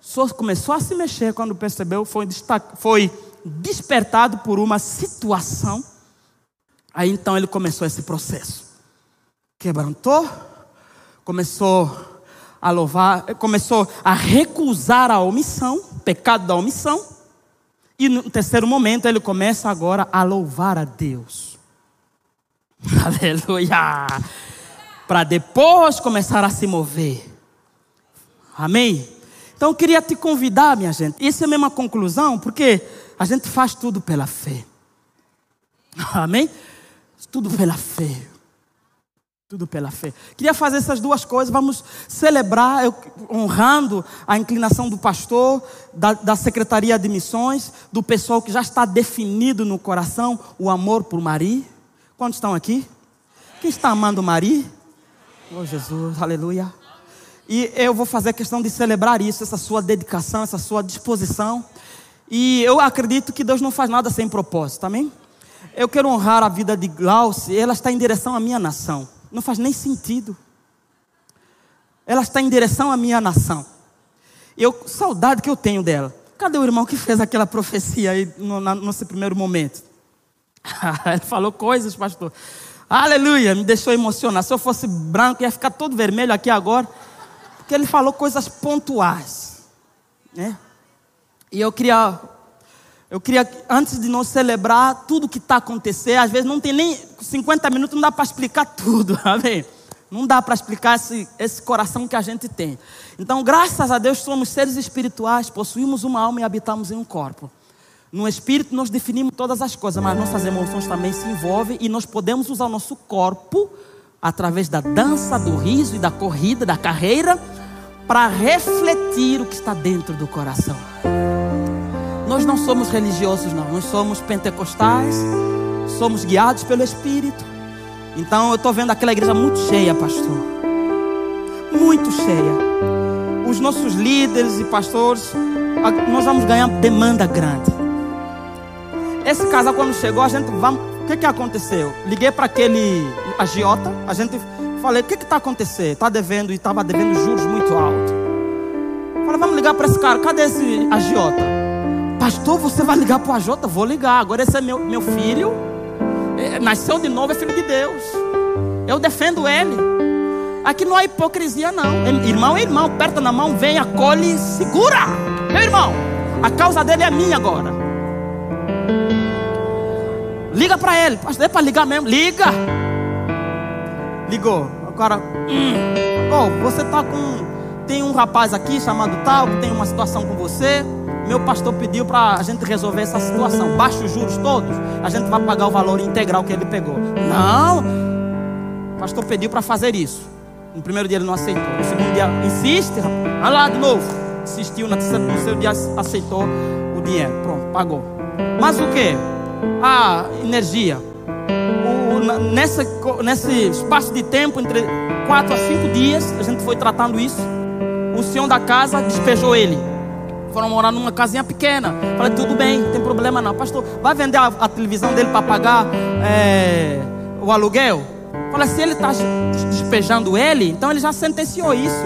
Só começou a se mexer quando percebeu, foi, foi despertado por uma situação. Aí então ele começou esse processo. Quebrantou, começou a louvar, começou a recusar a omissão, pecado da omissão e no terceiro momento ele começa agora a louvar a Deus. [laughs] Aleluia! Para depois começar a se mover. Amém? Então eu queria te convidar, minha gente. Essa é a mesma conclusão, porque a gente faz tudo pela fé. Amém? Tudo pela fé. Tudo pela fé. Queria fazer essas duas coisas. Vamos celebrar, eu, honrando a inclinação do pastor, da, da, Secretaria de Missões, do pessoal que já está definido no coração o amor por Maria. Quantos estão aqui? Quem está amando Maria? Oh Jesus, aleluia. E eu vou fazer questão de celebrar isso, essa sua dedicação, essa sua disposição. E eu acredito que Deus não faz nada sem propósito, amém? Eu quero honrar a vida de Glauce, ela está em direção à minha nação. Não faz nem sentido. Ela está em direção à minha nação. Eu, saudade que eu tenho dela. cadê o irmão que fez aquela profecia aí no, na, nesse primeiro momento? [laughs] Ele falou coisas, pastor. Aleluia, me deixou emocionar. Se eu fosse branco, ia ficar todo vermelho aqui agora. Porque ele falou coisas pontuais. Né? E eu queria, eu queria, antes de nós celebrar tudo que está acontecendo, às vezes não tem nem 50 minutos, não dá para explicar tudo, [laughs] amém? Não dá para explicar esse, esse coração que a gente tem. Então, graças a Deus, somos seres espirituais, possuímos uma alma e habitamos em um corpo. No espírito nós definimos todas as coisas, mas nossas emoções também se envolvem e nós podemos usar o nosso corpo através da dança, do riso e da corrida, da carreira, para refletir o que está dentro do coração. Nós não somos religiosos, não, nós somos pentecostais, somos guiados pelo Espírito. Então eu estou vendo aquela igreja muito cheia, pastor. Muito cheia. Os nossos líderes e pastores, nós vamos ganhar demanda grande. Esse casal, quando chegou, a gente vamos. O que, que aconteceu? Liguei para aquele agiota, a gente falei, o que está acontecendo? Está devendo e estava devendo juros muito altos. Falei, vamos ligar para esse cara, cadê esse agiota? Pastor, você vai ligar para o agiota? Vou ligar. Agora esse é meu, meu filho. É, nasceu de novo, é filho de Deus. Eu defendo ele. Aqui não há hipocrisia, não. Irmão é irmão, aperta na mão, vem, acolhe, segura. Meu irmão, a causa dele é minha agora. Liga para ele. Pastor, é para ligar mesmo? Liga. Ligou. Cara. Hum. Oh, você tá com. Tem um rapaz aqui chamado tal que tem uma situação com você. Meu pastor pediu para a gente resolver essa situação. Baixa os juros todos. A gente vai pagar o valor integral que ele pegou. Não. O pastor pediu para fazer isso. No primeiro dia ele não aceitou. No segundo dia, insiste, rapaz. Lá de novo. Insistiu. No terceiro dia aceitou o dinheiro. Pronto, pagou. Mas o que? a energia. O, nessa, nesse espaço de tempo, entre quatro a cinco dias, a gente foi tratando isso. O senhor da casa despejou ele. Foram morar numa casinha pequena. Falei, tudo bem, não tem problema não. Pastor, vai vender a, a televisão dele para pagar é, o aluguel? Falei, se ele está despejando ele, então ele já sentenciou isso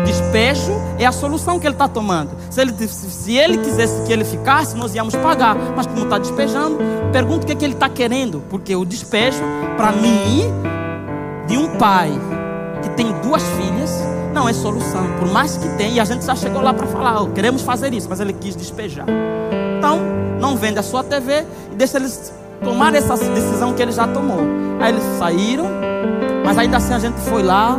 o despejo é a solução que ele está tomando. Se ele, se ele quisesse que ele ficasse, nós íamos pagar. Mas como está despejando, pergunta o que, é que ele está querendo. Porque o despejo, para mim, de um pai que tem duas filhas, não é solução. Por mais que tenha, e a gente já chegou lá para falar, oh, queremos fazer isso, mas ele quis despejar. Então, não vende a sua TV e deixa eles tomar essa decisão que ele já tomou. Aí eles saíram, mas ainda assim a gente foi lá,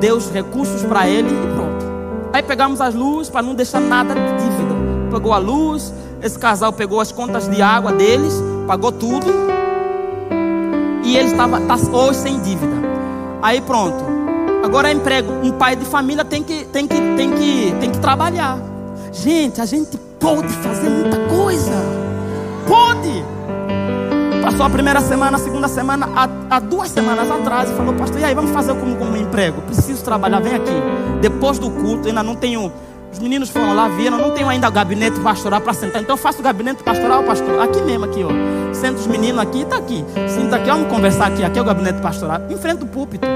deu os recursos para ele e pronto. Aí pegamos as luzes para não deixar nada de dívida. Pegou a luz, esse casal pegou as contas de água deles, pagou tudo. E ele estava tá hoje sem dívida. Aí pronto. Agora é emprego. Um pai de família tem que, tem que, tem que, tem que trabalhar. Gente, a gente pode fazer muita coisa. Pode. Passou a primeira semana, a segunda semana, há, há duas semanas atrás, e falou, pastor, e aí, vamos fazer como, como emprego? Preciso trabalhar, vem aqui. Depois do culto, ainda não tenho. Os meninos foram lá, viram, não tenho ainda gabinete pastoral para sentar. Então eu faço o gabinete pastoral, pastor. Aqui mesmo, aqui, ó. Senta os meninos aqui, está aqui. Senta aqui, vamos conversar aqui. Aqui é o gabinete pastoral. Enfrenta o púlpito.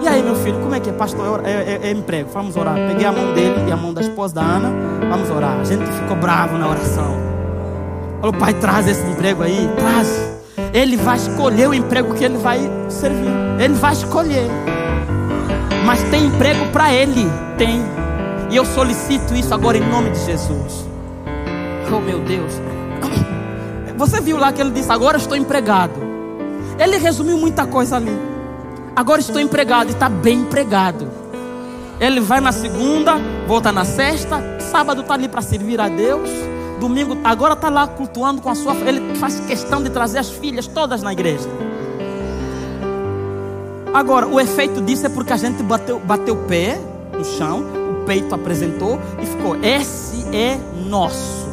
E aí, meu filho, como é que é? Pastor, é, é, é, emprego. Vamos orar. Peguei a mão dele e a mão da esposa da Ana. Vamos orar. A gente ficou bravo na oração. Falou, pai, traz esse emprego aí. Traz. Ele vai escolher o emprego que ele vai servir. Ele vai escolher. Mas tem emprego para ele? Tem. E eu solicito isso agora em nome de Jesus. Oh meu Deus. Você viu lá que ele disse: Agora estou empregado. Ele resumiu muita coisa ali. Agora estou empregado e está bem empregado. Ele vai na segunda, volta na sexta, sábado está ali para servir a Deus. Domingo, agora está lá cultuando com a sua. Ele faz questão de trazer as filhas todas na igreja. Agora, o efeito disso é porque a gente bateu, bateu o pé no chão, peito apresentou e ficou: esse é nosso.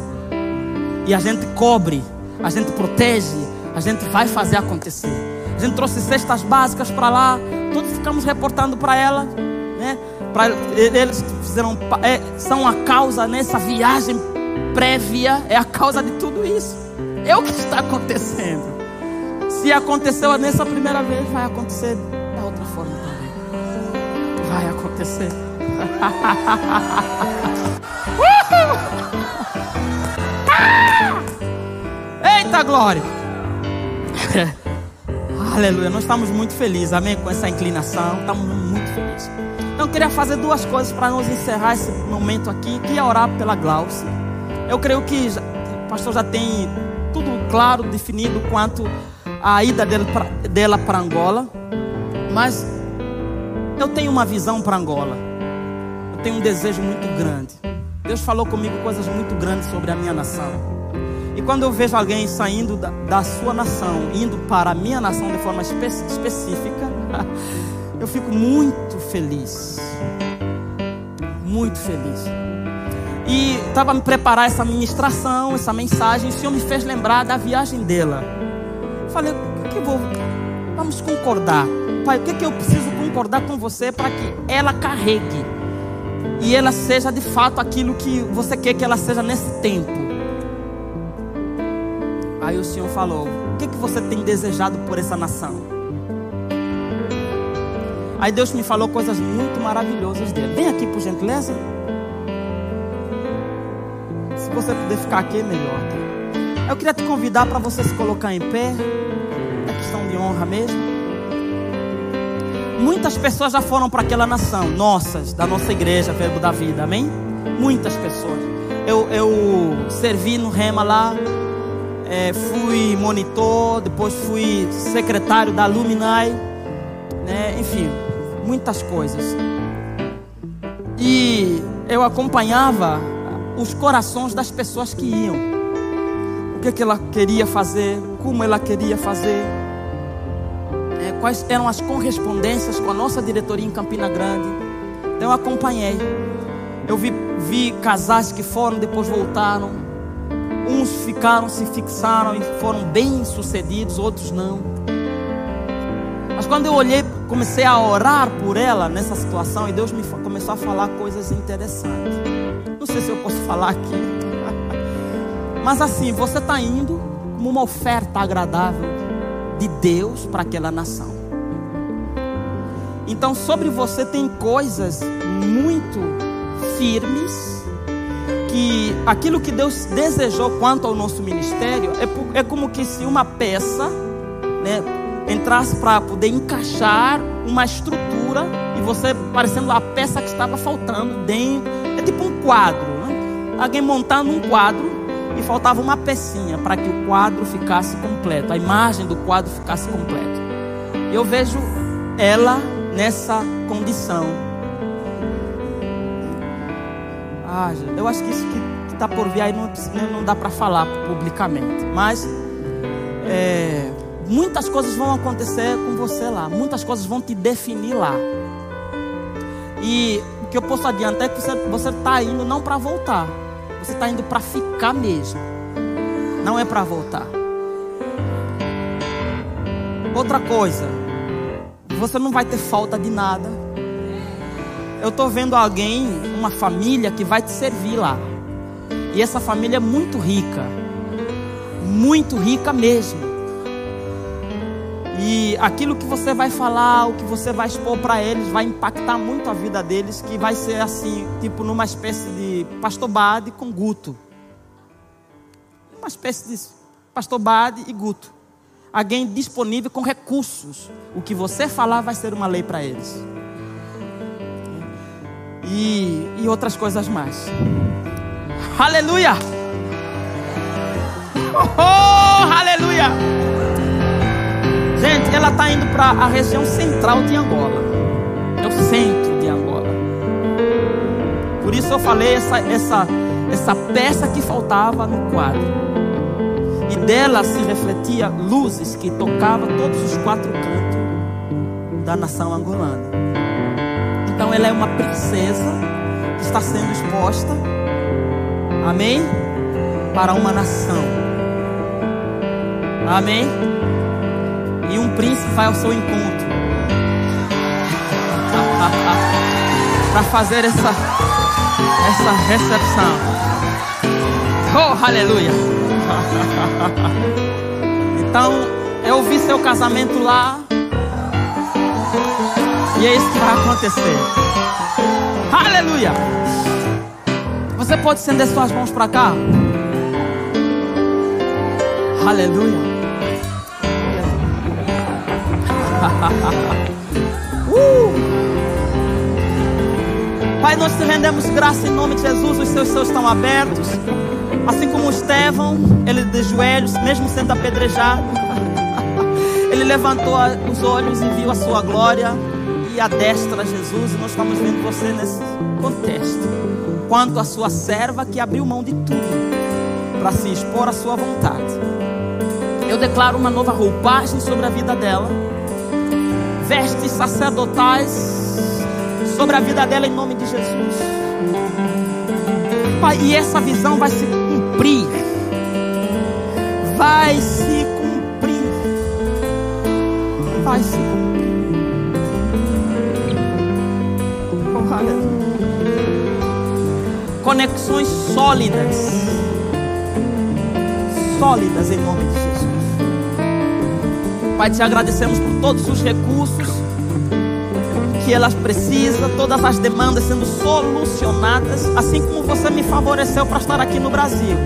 E a gente cobre, a gente protege, a gente vai fazer acontecer. A gente trouxe cestas básicas para lá, todos ficamos reportando para ela, né? Pra, eles fizeram, é, são a causa nessa viagem prévia é a causa de tudo isso. É o que está acontecendo. Se aconteceu nessa primeira vez, vai acontecer da outra forma também. Vai acontecer. [laughs] Eita glória! [laughs] Aleluia, nós estamos muito felizes, amém? Com essa inclinação, estamos muito felizes. Então, eu queria fazer duas coisas para nos encerrar esse momento aqui. Queria orar pela Glaucia. Eu creio que o pastor já tem tudo claro, definido quanto a ida dela para Angola. Mas eu tenho uma visão para Angola. Tenho um desejo muito grande. Deus falou comigo coisas muito grandes sobre a minha nação. E quando eu vejo alguém saindo da, da sua nação, indo para a minha nação de forma espe específica, [laughs] eu fico muito feliz. Muito feliz. E estava me preparar essa ministração, essa mensagem, e o Senhor me fez lembrar da viagem dela. Falei, o que eu vou? Vamos concordar. Pai, o que, que eu preciso concordar com você para que ela carregue e ela seja de fato aquilo que você quer que ela seja nesse tempo? Aí o Senhor falou: O que, que você tem desejado por essa nação? Aí Deus me falou coisas muito maravilhosas dele. Vem aqui, por gentileza. Se você puder ficar aqui, é melhor. Tá? Eu queria te convidar para você se colocar em pé. É questão de honra mesmo. Muitas pessoas já foram para aquela nação, nossas, da nossa igreja, Verbo da Vida, amém? Muitas pessoas. Eu, eu servi no Rema lá, é, fui monitor, depois fui secretário da Luminai, né? enfim, muitas coisas. E eu acompanhava os corações das pessoas que iam. O que, que ela queria fazer, como ela queria fazer quais eram as correspondências com a nossa diretoria em Campina Grande. Então eu acompanhei. Eu vi, vi casais que foram, depois voltaram. Uns ficaram, se fixaram e foram bem sucedidos, outros não. Mas quando eu olhei, comecei a orar por ela nessa situação e Deus me começou a falar coisas interessantes. Não sei se eu posso falar aqui. [laughs] Mas assim, você está indo como uma oferta agradável de Deus para aquela nação. Então, sobre você tem coisas muito firmes que aquilo que Deus desejou quanto ao nosso ministério é, é como que se uma peça né, entrasse para poder encaixar uma estrutura e você parecendo a peça que estava faltando dentro. É tipo um quadro. Né? Alguém montando um quadro e faltava uma pecinha para que o quadro ficasse completo, a imagem do quadro ficasse completo. Eu vejo ela nessa condição. Ah, eu acho que isso que está por vir aí não, não dá para falar publicamente. Mas é, muitas coisas vão acontecer com você lá. Muitas coisas vão te definir lá. E o que eu posso adiantar é que você está indo não para voltar. Você está indo para ficar mesmo. Não é para voltar. Outra coisa você não vai ter falta de nada. Eu estou vendo alguém, uma família que vai te servir lá. E essa família é muito rica. Muito rica mesmo. E aquilo que você vai falar, o que você vai expor para eles, vai impactar muito a vida deles, que vai ser assim, tipo numa espécie de pastor Bade com Guto. Uma espécie de pastor Bade e Guto alguém disponível com recursos. O que você falar vai ser uma lei para eles. E, e outras coisas mais. Aleluia! Oh, oh aleluia! Gente, ela está indo para a região central de Angola. É o centro de Angola. Por isso eu falei essa, essa, essa peça que faltava no quadro e dela se refletia luzes que tocavam todos os quatro cantos da nação angolana. Então ela é uma princesa que está sendo exposta, amém? Para uma nação, amém? E um príncipe vai ao seu encontro [laughs] para fazer essa essa recepção. Oh, aleluia! [laughs] então, eu vi seu casamento lá. E é isso que vai acontecer. Aleluia! Você pode estender suas mãos para cá? Aleluia. [laughs] Uh! Pai, nós te rendemos graça em nome de Jesus. Os seus céus estão abertos. Assim como Estevão, ele de joelhos, mesmo sendo apedrejado, [laughs] ele levantou os olhos e viu a sua glória e a destra Jesus. E nós estamos vendo você nesse contexto. Quanto a sua serva que abriu mão de tudo para se expor à sua vontade. Eu declaro uma nova roupagem sobre a vida dela vestes sacerdotais sobre a vida dela em nome de Jesus. Pai, e essa visão vai se cumprir. Vai se cumprir. Vai se cumprir. Oh, aleluia. Conexões sólidas. Sólidas em nome de Jesus. Pai, te agradecemos por todos os recursos que elas precisam, todas as demandas sendo solucionadas, assim como você me favoreceu para estar aqui no Brasil.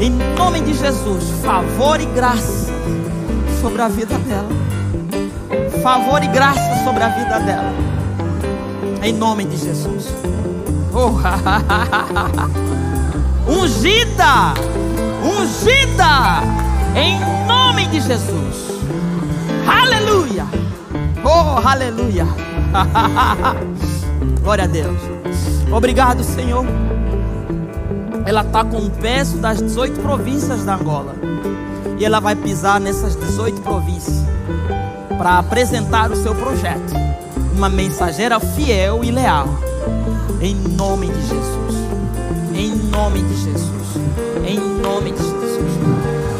Em nome de Jesus, favor e graça sobre a vida dela. Favor e graça sobre a vida dela. Em nome de Jesus. Oh, ungida! Ungida! Em nome de Jesus. Aleluia! Oh, aleluia! [laughs] Glória a Deus. Obrigado, Senhor. Ela está com o peso das 18 províncias da Angola. E ela vai pisar nessas 18 províncias para apresentar o seu projeto. Uma mensageira fiel e leal. Em nome de Jesus. Em nome de Jesus. Em nome de Jesus.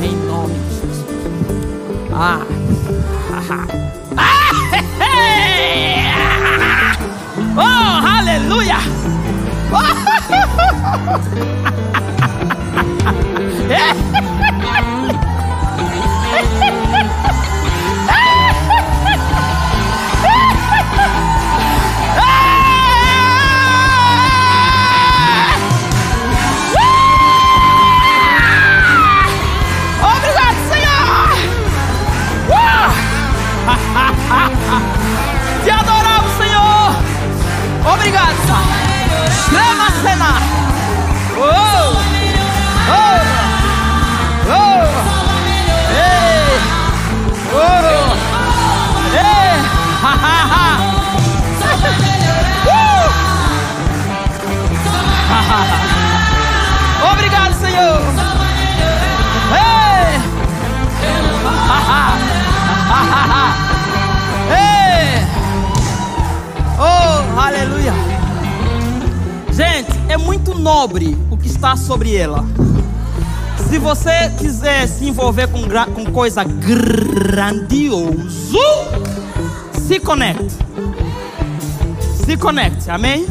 Em nome de Jesus. Ah. [laughs] Oh, aleluia! Obrigado, [laughs] você quiser se envolver com, com coisa grandioso, se conecte. Se conecte, amém?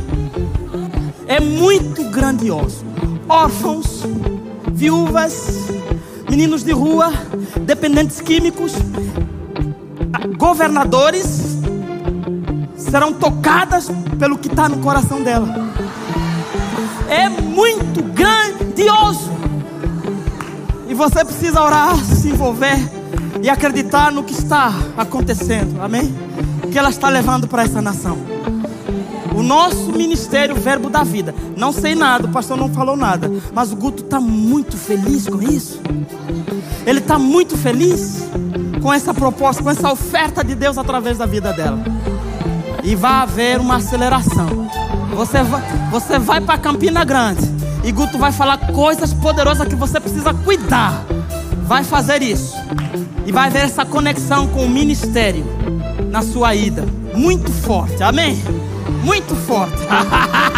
É muito grandioso. Órfãos, viúvas, meninos de rua, dependentes químicos, governadores serão tocadas pelo que está no coração dela. É muito grandioso. Você precisa orar, se envolver e acreditar no que está acontecendo. Amém? Que ela está levando para essa nação. O nosso ministério, Verbo da Vida. Não sei nada, o pastor não falou nada. Mas o Guto está muito feliz com isso. Ele está muito feliz com essa proposta, com essa oferta de Deus através da vida dela. E vai haver uma aceleração. Você vai, você vai para Campina Grande. E Guto vai falar coisas poderosas que você precisa cuidar. Vai fazer isso. E vai haver essa conexão com o ministério na sua ida. Muito forte. Amém? Muito forte. [laughs]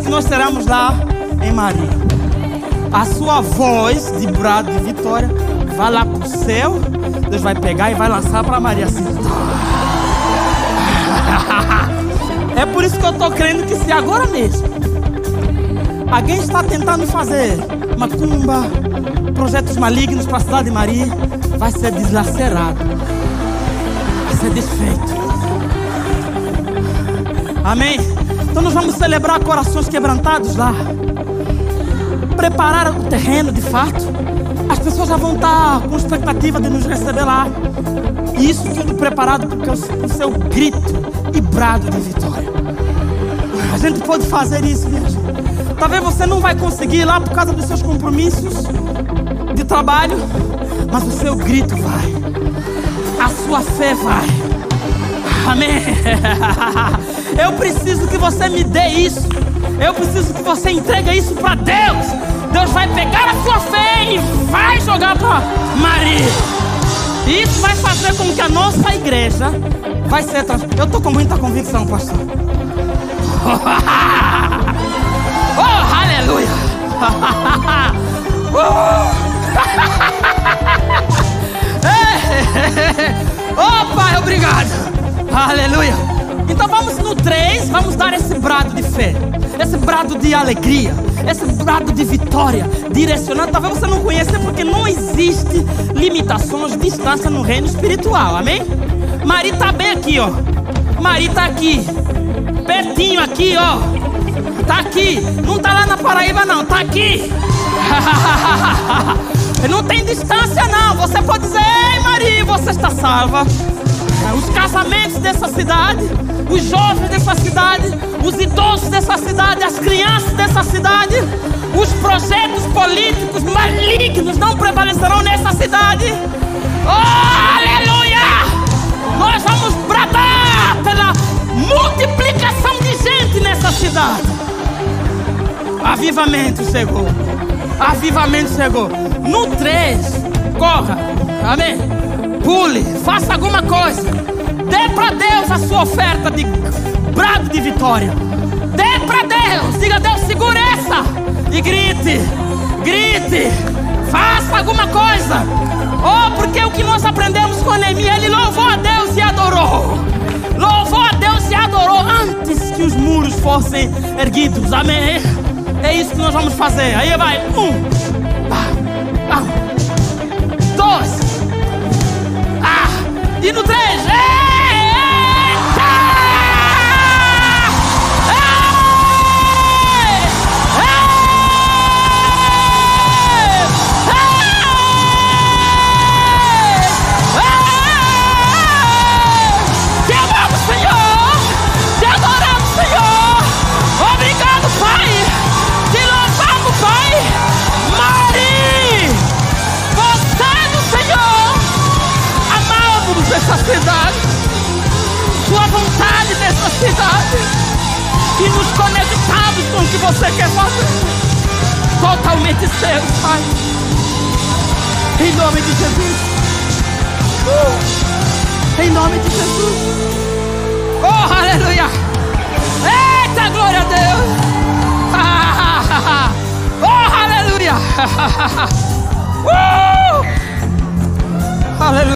que nós teremos lá em Maria. A sua voz de brado de vitória vai lá para o céu. Deus vai pegar e vai lançar para Maria assim. [laughs] É por isso que eu estou crendo que se agora mesmo alguém está tentando fazer macumba, projetos malignos para a cidade de Maria, vai ser deslacerado, vai ser desfeito. Amém? Então nós vamos celebrar corações quebrantados lá, preparar o terreno de fato. As pessoas já vão estar com expectativa de nos receber lá. E isso tudo preparado porque o seu grito e brado de vitória. A gente pode fazer isso, minha gente. Talvez você não vai conseguir ir lá por causa dos seus compromissos de trabalho, mas o seu grito vai. A sua fé vai. Amém. [laughs] Eu preciso que você me dê isso. Eu preciso que você entregue isso para Deus. Deus vai pegar a sua fé e vai jogar para Maria. Isso vai fazer com que a nossa igreja vai ser trans... Eu estou com muita convicção, pastor. [laughs] oh, aleluia! [laughs] oh, [laughs] Pai, obrigado. Aleluia. Então vamos no 3, vamos dar esse brado de fé, esse brado de alegria, esse brado de vitória, direcionando. Talvez você não conheça porque não existe limitações distância no reino espiritual, amém? Maria está bem aqui, ó. Maria está aqui, pertinho aqui, ó. Tá aqui, não tá lá na Paraíba não, tá aqui. [laughs] não tem distância não. Você pode dizer, ei Maria, você está salva. Os casamentos dessa cidade, os jovens dessa cidade, os idosos dessa cidade, as crianças dessa cidade, os projetos políticos malignos não prevalecerão nessa cidade. Oh, aleluia! Nós vamos bradar pela multiplicação de gente nessa cidade. Avivamento chegou. Avivamento chegou. No 3, corra. Amém. Pule, faça alguma coisa. Dê para Deus a sua oferta de brado de vitória. Dê para Deus. Diga, Deus, segura essa. E grite, grite. Faça alguma coisa. Oh, porque o que nós aprendemos com Neemias, ele louvou a Deus e adorou. Louvou a Deus e adorou antes que os muros fossem erguidos. Amém. É isso que nós vamos fazer. Aí vai. Um. Ah, ah. Dois. Ah. E no três. Eita! Amamos essa cidade. Sua vontade nessa cidade. E nos conectamos com o que você quer fazer. Totalmente seu, Pai. Em nome de Jesus. Uh. Em nome de Jesus. Oh, aleluia. Eita, glória a Deus. [laughs] Oh, aleluia. [laughs] Uh. Aleluia.